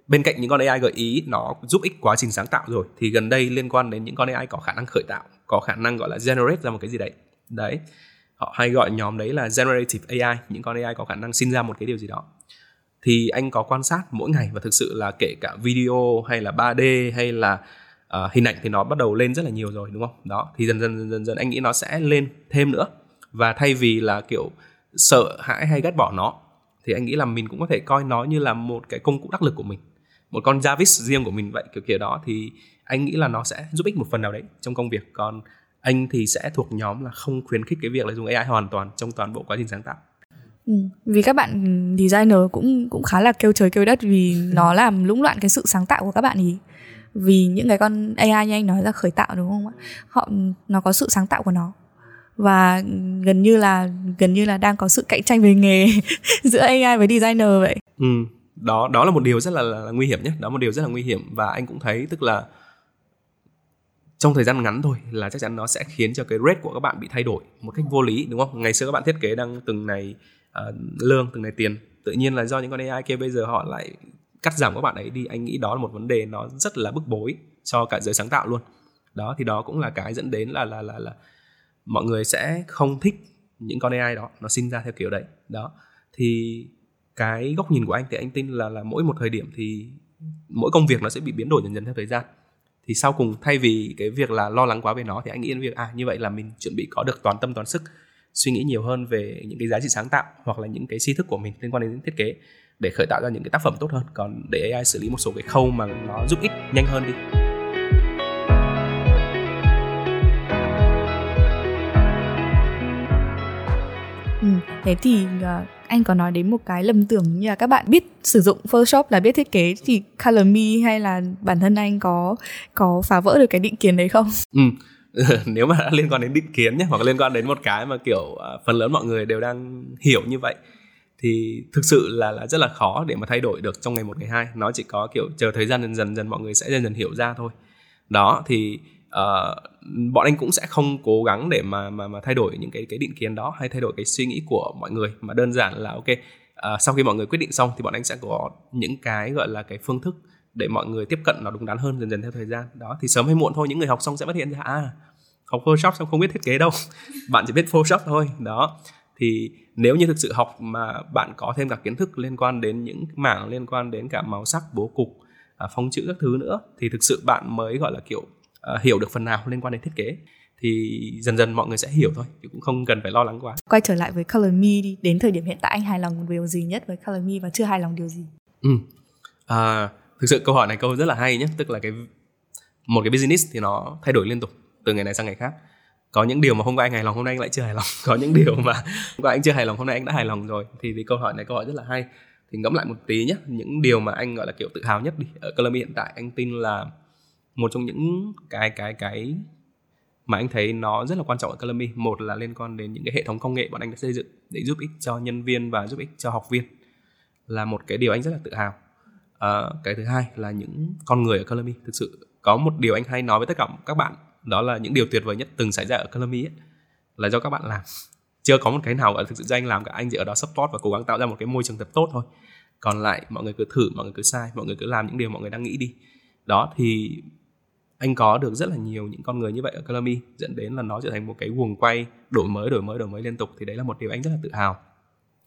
bên cạnh những con AI gợi ý nó giúp ích quá trình sáng tạo rồi. Thì gần đây liên quan đến những con AI có khả năng khởi tạo có khả năng gọi là generate ra một cái gì đấy. Đấy họ hay gọi nhóm đấy là generative AI những con AI có khả năng sinh ra một cái điều gì đó thì anh có quan sát mỗi ngày và thực sự là kể cả video hay là 3D hay là uh, hình ảnh thì nó bắt đầu lên rất là nhiều rồi đúng không? Đó thì dần dần dần dần dần anh nghĩ nó sẽ lên thêm nữa. Và thay vì là kiểu sợ hãi hay ghét bỏ nó thì anh nghĩ là mình cũng có thể coi nó như là một cái công cụ đắc lực của mình một con Jarvis riêng của mình vậy kiểu kiểu đó. Thì anh nghĩ là nó sẽ giúp ích một phần nào đấy trong công việc. Còn anh thì sẽ thuộc nhóm là không khuyến khích cái việc là dùng AI hoàn toàn trong toàn bộ quá trình sáng tạo. Ừ, vì các bạn designer cũng cũng khá là kêu trời kêu đất vì nó làm lũng loạn cái sự sáng tạo của các bạn ý. Vì những cái con AI như anh nói là khởi tạo đúng không ạ? Họ nó có sự sáng tạo của nó. Và gần như là gần như là đang có sự cạnh tranh về nghề giữa AI với designer vậy. Ừ, đó đó là một điều rất là, là, là nguy hiểm nhé, đó là một điều rất là nguy hiểm. Và anh cũng thấy tức là trong thời gian ngắn thôi là chắc chắn nó sẽ khiến cho cái rate của các bạn bị thay đổi một cách vô lý đúng không? Ngày xưa các bạn thiết kế đang từng này uh, lương từng này tiền. Tự nhiên là do những con AI kia bây giờ họ lại cắt giảm các bạn ấy đi anh nghĩ đó là một vấn đề nó rất là bức bối cho cả giới sáng tạo luôn. Đó thì đó cũng là cái dẫn đến là là là là mọi người sẽ không thích những con AI đó nó sinh ra theo kiểu đấy. Đó thì cái góc nhìn của anh thì anh tin là là mỗi một thời điểm thì mỗi công việc nó sẽ bị biến đổi dần dần theo thời gian. Thì sau cùng thay vì cái việc là lo lắng quá về nó thì anh nghĩ đến việc à như vậy là mình chuẩn bị có được toàn tâm toàn sức suy nghĩ nhiều hơn về những cái giá trị sáng tạo hoặc là những cái tri thức của mình liên quan đến thiết kế để khởi tạo ra những cái tác phẩm tốt hơn còn để AI xử lý một số cái khâu mà nó giúp ích nhanh hơn đi Ừ, thế thì uh, anh có nói đến một cái lầm tưởng như là các bạn biết sử dụng Photoshop là biết thiết kế thì Color Me hay là bản thân anh có có phá vỡ được cái định kiến đấy không? Ừ. nếu mà đã liên quan đến định kiến nhé hoặc liên quan đến một cái mà kiểu à, phần lớn mọi người đều đang hiểu như vậy thì thực sự là là rất là khó để mà thay đổi được trong ngày một ngày hai. Nó chỉ có kiểu chờ thời gian dần dần dần mọi người sẽ dần dần hiểu ra thôi. Đó thì uh, bọn anh cũng sẽ không cố gắng để mà mà mà thay đổi những cái cái định kiến đó hay thay đổi cái suy nghĩ của mọi người. Mà đơn giản là ok uh, sau khi mọi người quyết định xong thì bọn anh sẽ có những cái gọi là cái phương thức để mọi người tiếp cận nó đúng đắn hơn dần dần theo thời gian. Đó thì sớm hay muộn thôi những người học xong sẽ phát hiện ra à học Photoshop xong không biết thiết kế đâu bạn chỉ biết Photoshop thôi. Đó thì nếu như thực sự học mà bạn có thêm cả kiến thức liên quan đến những mảng liên quan đến cả màu sắc bố cục à, phông chữ các thứ nữa thì thực sự bạn mới gọi là kiểu uh, hiểu được phần nào liên quan đến thiết kế thì dần dần mọi người sẽ hiểu thôi thì cũng không cần phải lo lắng quá. Quay trở lại với Color Me đi đến thời điểm hiện tại anh hài lòng điều gì nhất với Color Me và chưa hài lòng điều gì? Ừ. à, thực sự câu hỏi này câu rất là hay nhé tức là cái một cái business thì nó thay đổi liên tục từ ngày này sang ngày khác. Có những điều mà hôm qua anh hài lòng hôm nay anh lại chưa hài lòng. Có những điều mà hôm qua anh chưa hài lòng hôm nay anh đã hài lòng rồi. Thì, thì câu hỏi này câu hỏi rất là hay. Thì ngẫm lại một tí nhé những điều mà anh gọi là kiểu tự hào nhất đi ở Color hiện tại anh tin là một trong những cái cái cái mà anh thấy nó rất là quan trọng ở Calamy một là liên quan đến những cái hệ thống công nghệ bọn anh đã xây dựng để giúp ích cho nhân viên và giúp ích cho học viên là một cái điều anh rất là tự hào à, cái thứ hai là những con người ở Calamy thực sự có một điều anh hay nói với tất cả các bạn đó là những điều tuyệt vời nhất từng xảy ra ở Calamy ấy, là do các bạn làm. Chưa có một cái nào ở thực sự do anh làm cả anh chỉ ở đó support và cố gắng tạo ra một cái môi trường thật tốt thôi. Còn lại mọi người cứ thử mọi người cứ sai mọi người cứ làm những điều mọi người đang nghĩ đi. Đó thì anh có được rất là nhiều những con người như vậy ở Calamy dẫn đến là nó trở thành một cái guồng quay đổi mới đổi mới đổi mới liên tục. Thì đấy là một điều anh rất là tự hào.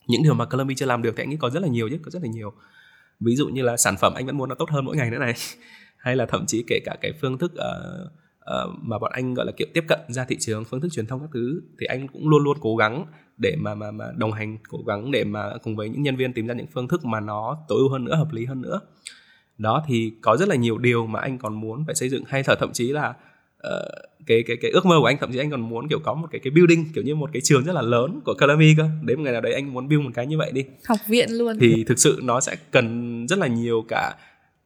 Những điều mà Calamy chưa làm được thì anh nghĩ có rất là nhiều chứ có rất là nhiều ví dụ như là sản phẩm anh vẫn muốn nó tốt hơn mỗi ngày nữa này. Hay là thậm chí kể cả cái phương thức uh, uh, mà bọn anh gọi là kiểu tiếp cận ra thị trường phương thức truyền thông các thứ thì anh cũng luôn luôn cố gắng để mà mà mà đồng hành cố gắng để mà cùng với những nhân viên tìm ra những phương thức mà nó tối ưu hơn nữa hợp lý hơn nữa. Đó thì có rất là nhiều điều mà anh còn muốn phải xây dựng hay là thậm chí là uh, cái cái cái ước mơ của anh thậm chí anh còn muốn kiểu có một cái cái building kiểu như một cái trường rất là lớn của Calamy cơ. Đến một ngày nào đấy anh muốn build một cái như vậy đi. Học viện luôn. Thì thực sự nó sẽ cần rất là nhiều cả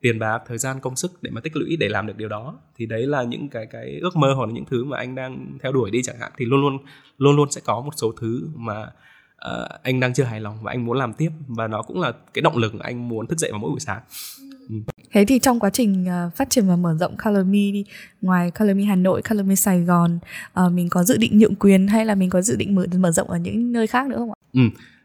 tiền bạc thời gian công sức để mà tích lũy để làm được điều đó. Thì đấy là những cái cái ước mơ hoặc là những thứ mà anh đang theo đuổi đi chẳng hạn. Thì luôn luôn luôn luôn sẽ có một số thứ mà uh, anh đang chưa hài lòng và anh muốn làm tiếp. Và nó cũng là cái động lực anh muốn thức dậy vào mỗi buổi sáng Ừ. Thế thì trong quá trình uh, phát triển và mở rộng Color Me đi, ngoài Color Me Hà Nội, Color Me Sài Gòn, uh, mình có dự định nhượng quyền hay là mình có dự định mở mở rộng ở những nơi khác nữa không ạ? Ừ,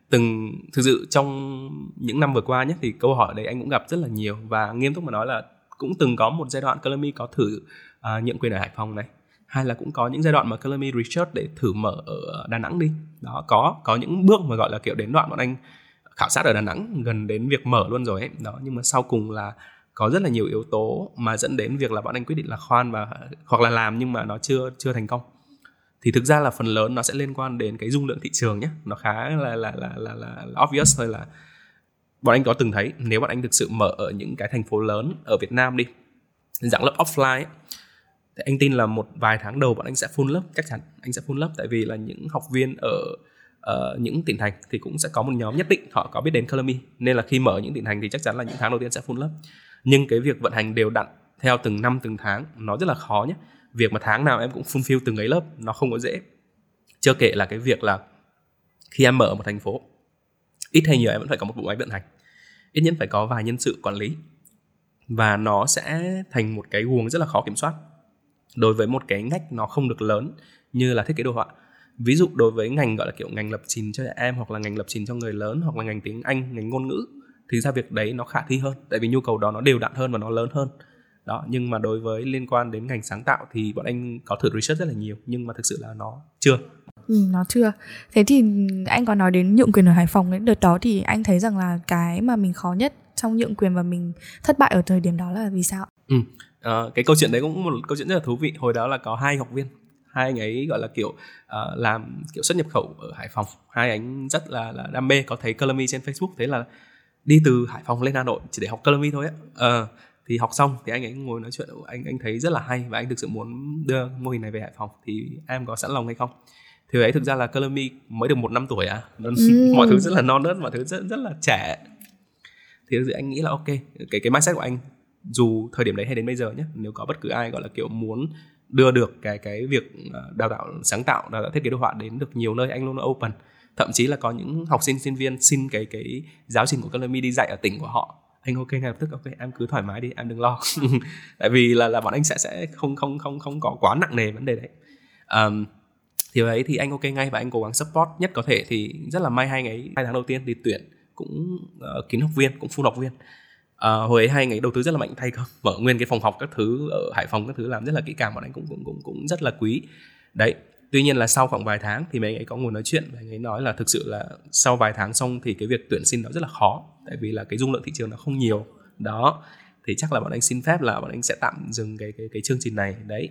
từng thực sự trong những năm vừa qua nhé thì câu hỏi đấy anh cũng gặp rất là nhiều và nghiêm túc mà nói là cũng từng có một giai đoạn Color Me có thử uh, nhượng quyền ở Hải Phòng này hay là cũng có những giai đoạn mà Color Me Research để thử mở ở Đà Nẵng đi đó có có những bước mà gọi là kiểu đến đoạn bọn anh khảo sát ở Đà Nẵng gần đến việc mở luôn rồi ấy. Đó nhưng mà sau cùng là có rất là nhiều yếu tố mà dẫn đến việc là bọn anh quyết định là khoan và hoặc là làm nhưng mà nó chưa chưa thành công. Thì thực ra là phần lớn nó sẽ liên quan đến cái dung lượng thị trường nhé. Nó khá là là là là, là, là obvious thôi là bọn anh có từng thấy nếu bọn anh thực sự mở ở những cái thành phố lớn ở Việt Nam đi dạng lớp offline ấy, thì anh tin là một vài tháng đầu bọn anh sẽ full lớp chắc chắn anh sẽ full lớp. Tại vì là những học viên ở uh, những tỉnh thành thì cũng sẽ có một nhóm nhất định họ có biết đến Color nên là khi mở những tỉnh thành thì chắc chắn là những tháng đầu tiên sẽ full lớp. Nhưng cái việc vận hành đều đặn theo từng năm từng tháng nó rất là khó nhé. Việc mà tháng nào em cũng fulfill từng ấy lớp nó không có dễ. Chưa kể là cái việc là khi em mở một thành phố ít hay nhiều em vẫn phải có một bộ máy vận hành. Ít nhất phải có vài nhân sự quản lý. Và nó sẽ thành một cái guồng rất là khó kiểm soát. Đối với một cái ngách nó không được lớn như là thiết kế đồ họa ví dụ đối với ngành gọi là kiểu ngành lập trình cho trẻ em hoặc là ngành lập trình cho người lớn hoặc là ngành tiếng anh ngành ngôn ngữ thì ra việc đấy nó khả thi hơn. Tại vì nhu cầu đó nó đều đặn hơn và nó lớn hơn. Đó nhưng mà đối với liên quan đến ngành sáng tạo thì bọn anh có thử research rất là nhiều nhưng mà thực sự là nó chưa. Ừ, nó chưa. Thế thì anh có nói đến nhượng quyền ở hải phòng đấy đợt đó thì anh thấy rằng là cái mà mình khó nhất trong nhượng quyền và mình thất bại ở thời điểm đó là vì sao ừ. à, cái câu chuyện đấy cũng một câu chuyện rất là thú vị. Hồi đó là có hai học viên hai anh ấy gọi là kiểu uh, làm kiểu xuất nhập khẩu ở hải phòng. Hai anh rất là, là đam mê có thấy Color trên facebook thế là đi từ hải phòng lên hà nội chỉ để học Color thôi á. Uh, thì học xong thì anh ấy ngồi nói chuyện anh anh thấy rất là hay và anh thực sự muốn đưa mô hình này về hải phòng. Thì em có sẵn lòng hay không? Thì ấy thực ra là Color mới được một năm tuổi à. Ừ. mọi thứ rất là non nớt mọi thứ rất rất là trẻ. Thì thực sự anh nghĩ là ok cái cái mindset của anh dù thời điểm đấy hay đến bây giờ nhé nếu có bất cứ ai gọi là kiểu muốn đưa được cái cái việc ờ, đào tạo sáng tạo đào tạo thiết kế đồ họa đến được nhiều nơi anh luôn open. Thậm chí là có những học sinh sinh viên xin cái cái giáo trình của Color đi dạy ở tỉnh của họ. Anh ok ngay lập tức ok em cứ thoải mái đi em đừng lo. Tại vì là là bọn anh sẽ sẽ không không không không có quá nặng nề vấn đề đấy. Um, thì ấy thì anh ok ngay và anh cố gắng support nhất có thể. Thì rất là may hai ngày hai tháng đầu tiên thì tuyển cũng uh, kín học viên cũng full học viên à, hồi ấy hai ngày đầu tư rất là mạnh thay cơ. Mở nguyên cái phòng học các thứ ở hải phòng các thứ làm rất là kỹ càng bọn anh cũng cũng cũng cũng rất là quý. Đấy tuy nhiên là sau khoảng vài tháng thì mấy anh ấy có ngồi nói chuyện và anh ấy nói là thực sự là sau vài tháng xong thì cái việc tuyển sinh nó rất là khó tại vì là cái dung lượng thị trường nó không nhiều. Đó thì chắc là bọn anh xin phép là bọn anh sẽ tạm dừng cái cái cái chương trình này. Đấy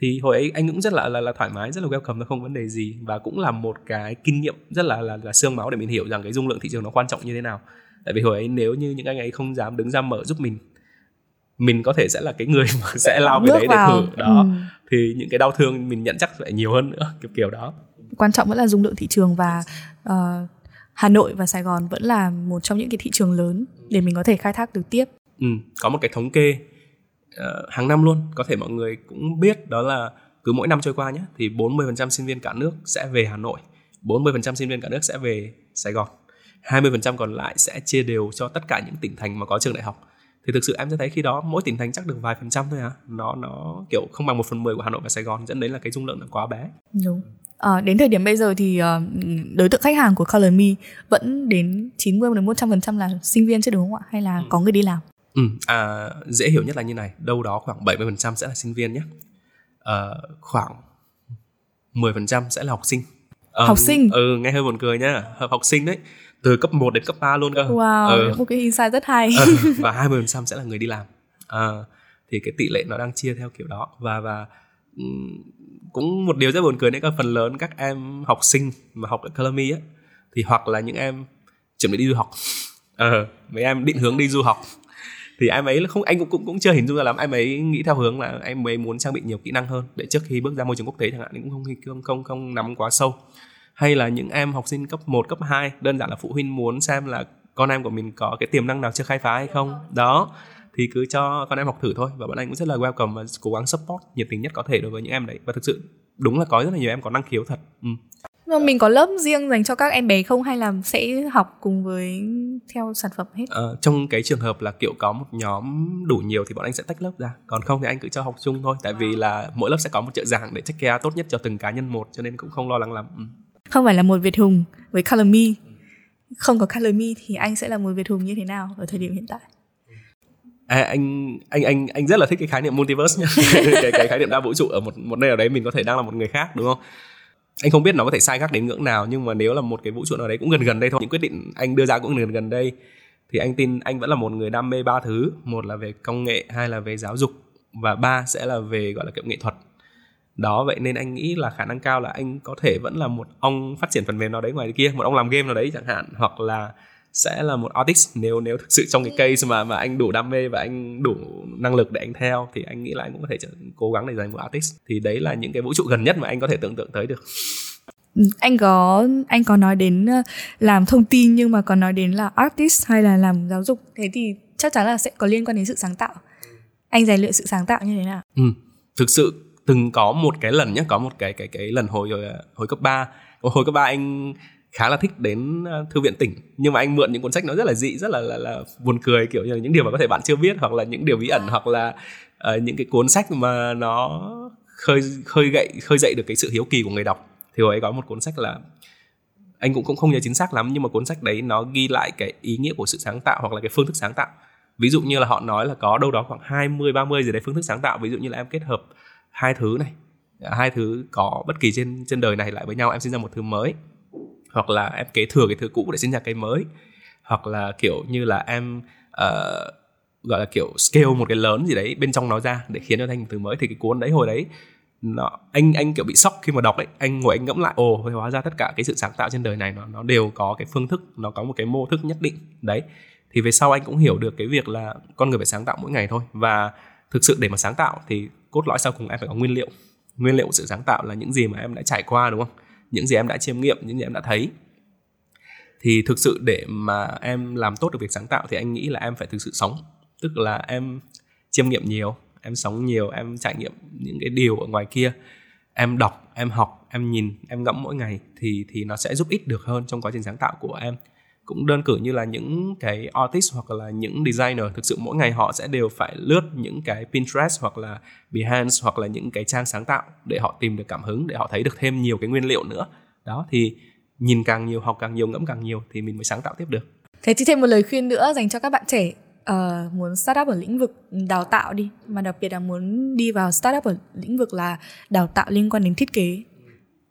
thì hồi ấy anh cũng rất là là, là thoải mái rất là welcome nó không vấn đề gì. Và cũng là một cái kinh nghiệm rất là là là xương máu để mình hiểu rằng cái dung lượng thị trường nó quan trọng như thế nào tại vì hồi ấy nếu như những anh ấy không dám đứng ra mở giúp mình mình có thể sẽ là cái người mà sẽ lao về đấy để thử đó ừ. thì những cái đau thương mình nhận chắc sẽ nhiều hơn nữa kiểu kiểu đó quan trọng vẫn là dung lượng thị trường và uh, Hà Nội và Sài Gòn vẫn là một trong những cái thị trường lớn để mình có thể khai thác được tiếp. Ừ, có một cái thống kê uh, hàng năm luôn, có thể mọi người cũng biết đó là cứ mỗi năm trôi qua nhé thì 40% sinh viên cả nước sẽ về Hà Nội, 40% sinh viên cả nước sẽ về Sài Gòn. 20% còn lại sẽ chia đều cho tất cả những tỉnh thành mà có trường đại học thì thực sự em sẽ thấy khi đó mỗi tỉnh thành chắc được vài phần trăm thôi à nó nó kiểu không bằng một phần mười của Hà Nội và Sài Gòn dẫn đến là cái dung lượng nó quá bé đúng À, đến thời điểm bây giờ thì uh, đối tượng khách hàng của Color Me vẫn đến 90 đến 100% là sinh viên chứ đúng không ạ? Hay là ừ. có người đi làm? Ừ, à, dễ hiểu nhất là như này, đâu đó khoảng 70% sẽ là sinh viên nhé. À, khoảng 10% sẽ là học sinh. Um, học sinh? Ừ, nghe hơi buồn cười nhá. Học sinh đấy từ cấp 1 đến cấp 3 luôn cơ. Wow, ừ. một cái insight rất hay. ừ, và 20% sẽ là người đi làm. À, thì cái tỷ lệ nó đang chia theo kiểu đó và và cũng một điều rất buồn cười đấy là phần lớn các em học sinh mà học ở Academy á thì hoặc là những em chuẩn bị đi du học ờ mấy em định hướng đi du học thì em ấy không anh cũng cũng cũng chưa hình dung ra lắm em ấy nghĩ theo hướng là em ấy muốn trang bị nhiều kỹ năng hơn để trước khi bước ra môi trường quốc tế chẳng hạn cũng không không không không nắm quá sâu hay là những em học sinh cấp 1, cấp 2 đơn giản là phụ huynh muốn xem là con em của mình có cái tiềm năng nào chưa khai phá hay không đó thì cứ cho con em học thử thôi và bọn anh cũng rất là welcome và cố gắng support nhiệt tình nhất có thể đối với những em đấy và thực sự đúng là có rất là nhiều em có năng khiếu thật ừ. Nhưng mình có lớp riêng dành cho các em bé không hay là sẽ học cùng với theo sản phẩm hết? À, trong cái trường hợp là kiểu có một nhóm đủ nhiều thì bọn anh sẽ tách lớp ra. Còn không thì anh cứ cho học chung thôi. Tại vì là mỗi lớp sẽ có một trợ giảng để check care tốt nhất cho từng cá nhân một cho nên cũng không lo lắng lắm. Ừ. Không phải là một Việt Hùng với Color Me. Không có Color Me thì anh sẽ là một Việt Hùng như thế nào ở thời điểm hiện tại? À, anh anh anh anh rất là thích cái khái niệm multiverse nhá cái, cái khái niệm đa vũ trụ ở một một nơi nào đấy mình có thể đang là một người khác đúng không anh không biết nó có thể sai khác đến ngưỡng nào nhưng mà nếu là một cái vũ trụ nào đấy cũng gần gần đây thôi những quyết định anh đưa ra cũng gần gần đây thì anh tin anh vẫn là một người đam mê ba thứ một là về công nghệ hai là về giáo dục và ba sẽ là về gọi là kiểu nghệ thuật đó vậy nên anh nghĩ là khả năng cao là anh có thể vẫn là một ông phát triển phần mềm nào đấy ngoài kia một ông làm game nào đấy chẳng hạn hoặc là sẽ là một artist. Nếu nếu thực sự trong cái case mà mà anh đủ đam mê và anh đủ năng lực để anh theo thì anh nghĩ là anh cũng có thể trở, cố gắng để thành một artist. Thì đấy là những cái vũ trụ gần nhất mà anh có thể tưởng tượng tới được. Ừ, anh có anh có nói đến ờ, làm thông tin nhưng mà còn nói đến là artist hay là làm giáo dục. Thế thì chắc chắn là sẽ có liên quan đến sự sáng tạo. Anh rèn luyện sự sáng tạo như thế nào? Ừ, thực sự từng có một cái lần nhé có một cái cái cái lần hồi ờ, hồi cấp 3 hồi cấp 3 anh khá là thích đến ờ, thư viện tỉnh nhưng mà anh mượn những cuốn sách nó rất là dị rất là là, là buồn cười kiểu như là những điều mà có thể bạn chưa biết hoặc là những điều bí ẩn hoặc là uh, những cái cuốn sách mà nó khơi khơi gậy khơi dậy được cái sự hiếu kỳ của người đọc. Thì hồi ấy có một cuốn sách là anh cũng cũng không nhớ chính xác lắm nhưng mà cuốn sách đấy nó ghi lại cái ý nghĩa của sự sáng tạo hoặc là cái phương thức sáng tạo. Ví dụ như là họ nói là có đâu đó khoảng 20 30 gì đấy phương thức sáng tạo. Ví dụ như là em kết hợp hai thứ này. Hai thứ có bất kỳ trên trên đời này lại với nhau em sinh ra một thứ mới. Hoặc là em kế thừa cái thứ cũ để sinh ra cái mới. Hoặc là kiểu như là em uh, gọi là kiểu scale một cái lớn gì đấy bên trong nó ra để khiến nó thành một thứ mới. Thì cái cuốn đấy hồi đấy nó anh anh kiểu bị sốc khi mà đọc ấy, anh ngồi anh ngẫm lại ồ hóa ra tất cả cái sự sáng tạo trên đời này nó nó đều có cái phương thức nó có một cái mô thức nhất định. Đấy. Thì về sau anh cũng hiểu được cái việc là con người phải sáng tạo mỗi ngày thôi. Và thực sự để mà sáng tạo thì cốt lõi sau cùng em phải có nguyên liệu. Nguyên liệu của sự sáng tạo là những gì mà em đã trải qua, đúng không? Những gì em đã chiêm nghiệm, những gì em đã thấy. Thì thực sự để mà em làm tốt được việc sáng tạo thì anh nghĩ là em phải thực sự sống. Tức là em chiêm nghiệm nhiều, em sống nhiều, em trải nghiệm những cái điều ở ngoài kia. Em đọc, em học, em nhìn, em ngẫm mỗi ngày thì thì nó sẽ giúp ích được hơn trong quá trình sáng tạo của em cũng đơn cử như là những cái artist hoặc là những designer. Thực sự mỗi ngày họ sẽ đều phải lướt những cái Pinterest hoặc là Behance hoặc là những cái trang sáng tạo để họ tìm được cảm hứng để họ thấy được thêm nhiều cái nguyên liệu nữa. Đó thì nhìn càng nhiều học càng nhiều ngẫm càng nhiều thì mình mới sáng tạo tiếp được. Thế thì thêm một lời khuyên nữa dành cho các bạn trẻ uh, muốn startup ở lĩnh vực đào tạo đi mà đặc biệt là muốn đi vào startup ở lĩnh vực là đào tạo liên quan đến thiết kế.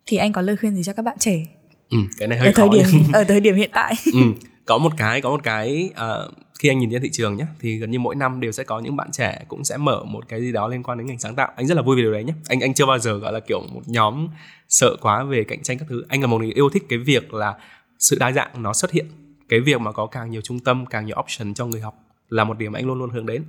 Thì anh có lời khuyên gì cho các bạn trẻ? Ừ, cái này hơi ở khó thời điểm ở thời điểm hiện tại. Ừ, có một cái có một cái uh, khi anh nhìn trên thị trường nhé thì gần như mỗi năm đều sẽ có những bạn trẻ cũng sẽ mở một cái gì đó liên quan đến ngành sáng tạo. Anh rất là vui về điều đấy nhé anh anh chưa bao giờ gọi là kiểu một nhóm sợ quá về cạnh tranh các thứ. Anh là một người yêu thích cái việc là sự đa dạng nó xuất hiện. Cái việc mà có càng nhiều trung tâm càng nhiều option cho người học là một điểm anh luôn luôn hướng đến.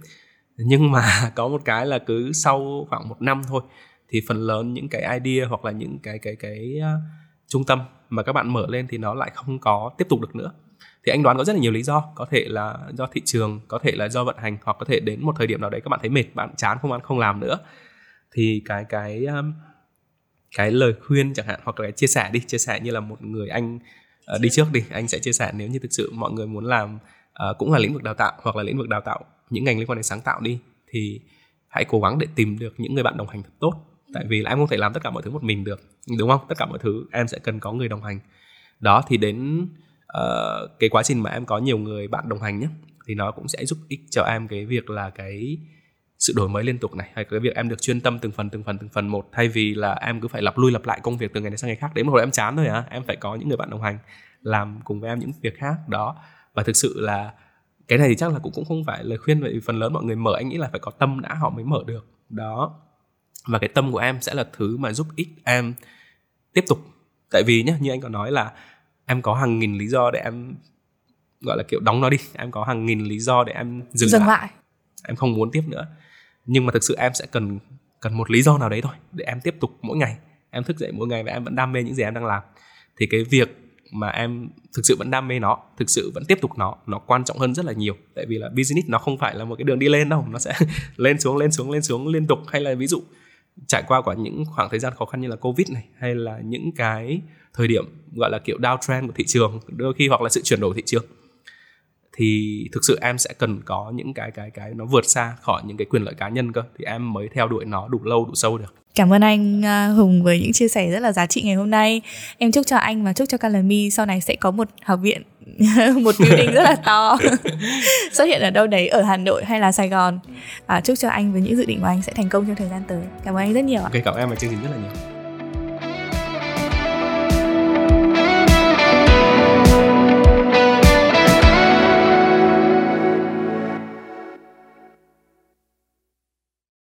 Nhưng mà có một cái là cứ sau khoảng một năm thôi thì phần lớn những cái idea hoặc là những cái cái cái uh, trung tâm mà các bạn mở lên thì nó lại không có tiếp tục được nữa. Thì anh đoán có rất là nhiều lý do. Có thể là do thị trường có thể là do vận hành hoặc có thể đến một thời điểm nào đấy các bạn thấy mệt bạn chán không ăn không làm nữa. Thì cái cái um, cái lời khuyên chẳng hạn hoặc là chia sẻ đi chia sẻ như là một người anh uh, đi trước đi anh sẽ chia sẻ nếu như thực sự mọi người muốn làm uh, cũng là lĩnh vực đào tạo hoặc là lĩnh vực đào tạo những ngành liên quan đến sáng tạo đi thì hãy cố gắng để tìm được những người bạn đồng hành thật tốt tại vì là em không thể làm tất cả mọi thứ một mình được đúng không? Tất cả mọi thứ em sẽ cần có người đồng hành. Đó thì đến uh, cái quá trình mà em có nhiều người bạn đồng hành nhé thì nó cũng sẽ giúp ích cho em cái việc là cái sự đổi mới liên tục này hay cái việc em được chuyên tâm từng phần từng phần từng phần một thay vì là em cứ phải lặp lui lặp lại công việc từ ngày này sang ngày khác. Đến một hồi em chán thôi à em phải có những người bạn đồng hành làm cùng với em những việc khác đó. Và thực sự là cái này thì chắc là cũng cũng không phải lời khuyên vậy phần lớn mọi người mở anh nghĩ là phải có tâm đã họ mới mở được đó và cái tâm của em sẽ là thứ mà giúp ích em tiếp tục. Tại vì nhé như anh có nói là em có hàng nghìn lý do để em gọi là kiểu đóng nó đi. Em có hàng nghìn lý do để em dừng, dừng lại. lại. Em không muốn tiếp nữa. Nhưng mà thực sự em sẽ cần cần một lý do nào đấy thôi để em tiếp tục mỗi ngày. Em thức dậy mỗi ngày và em vẫn đam mê những gì em đang làm. Thì cái việc mà em thực sự vẫn đam mê nó thực sự vẫn tiếp tục nó nó quan trọng hơn rất là nhiều. Tại vì là business nó không phải là một cái đường đi lên đâu. Nó sẽ lên xuống lên xuống lên xuống liên tục. Hay là ví dụ trải qua qua những khoảng thời gian khó khăn như là covid này, hay là những cái thời điểm, gọi là kiểu downtrend của thị trường, đôi khi hoặc là sự chuyển đổi thị trường thì thực sự em sẽ cần có những cái cái cái nó vượt xa khỏi những cái quyền lợi cá nhân cơ thì em mới theo đuổi nó đủ lâu đủ sâu được Cảm ơn anh à, Hùng với những chia sẻ rất là giá trị ngày hôm nay. Em chúc cho anh và chúc cho Calami sau này sẽ có một học viện, một building rất là to xuất hiện ở đâu đấy ở Hà Nội hay là Sài Gòn. À, chúc cho anh với những dự định của anh sẽ thành công trong thời gian tới. Cảm ơn anh rất nhiều ạ. Ok, cảm ơn em và chương trình rất là nhiều.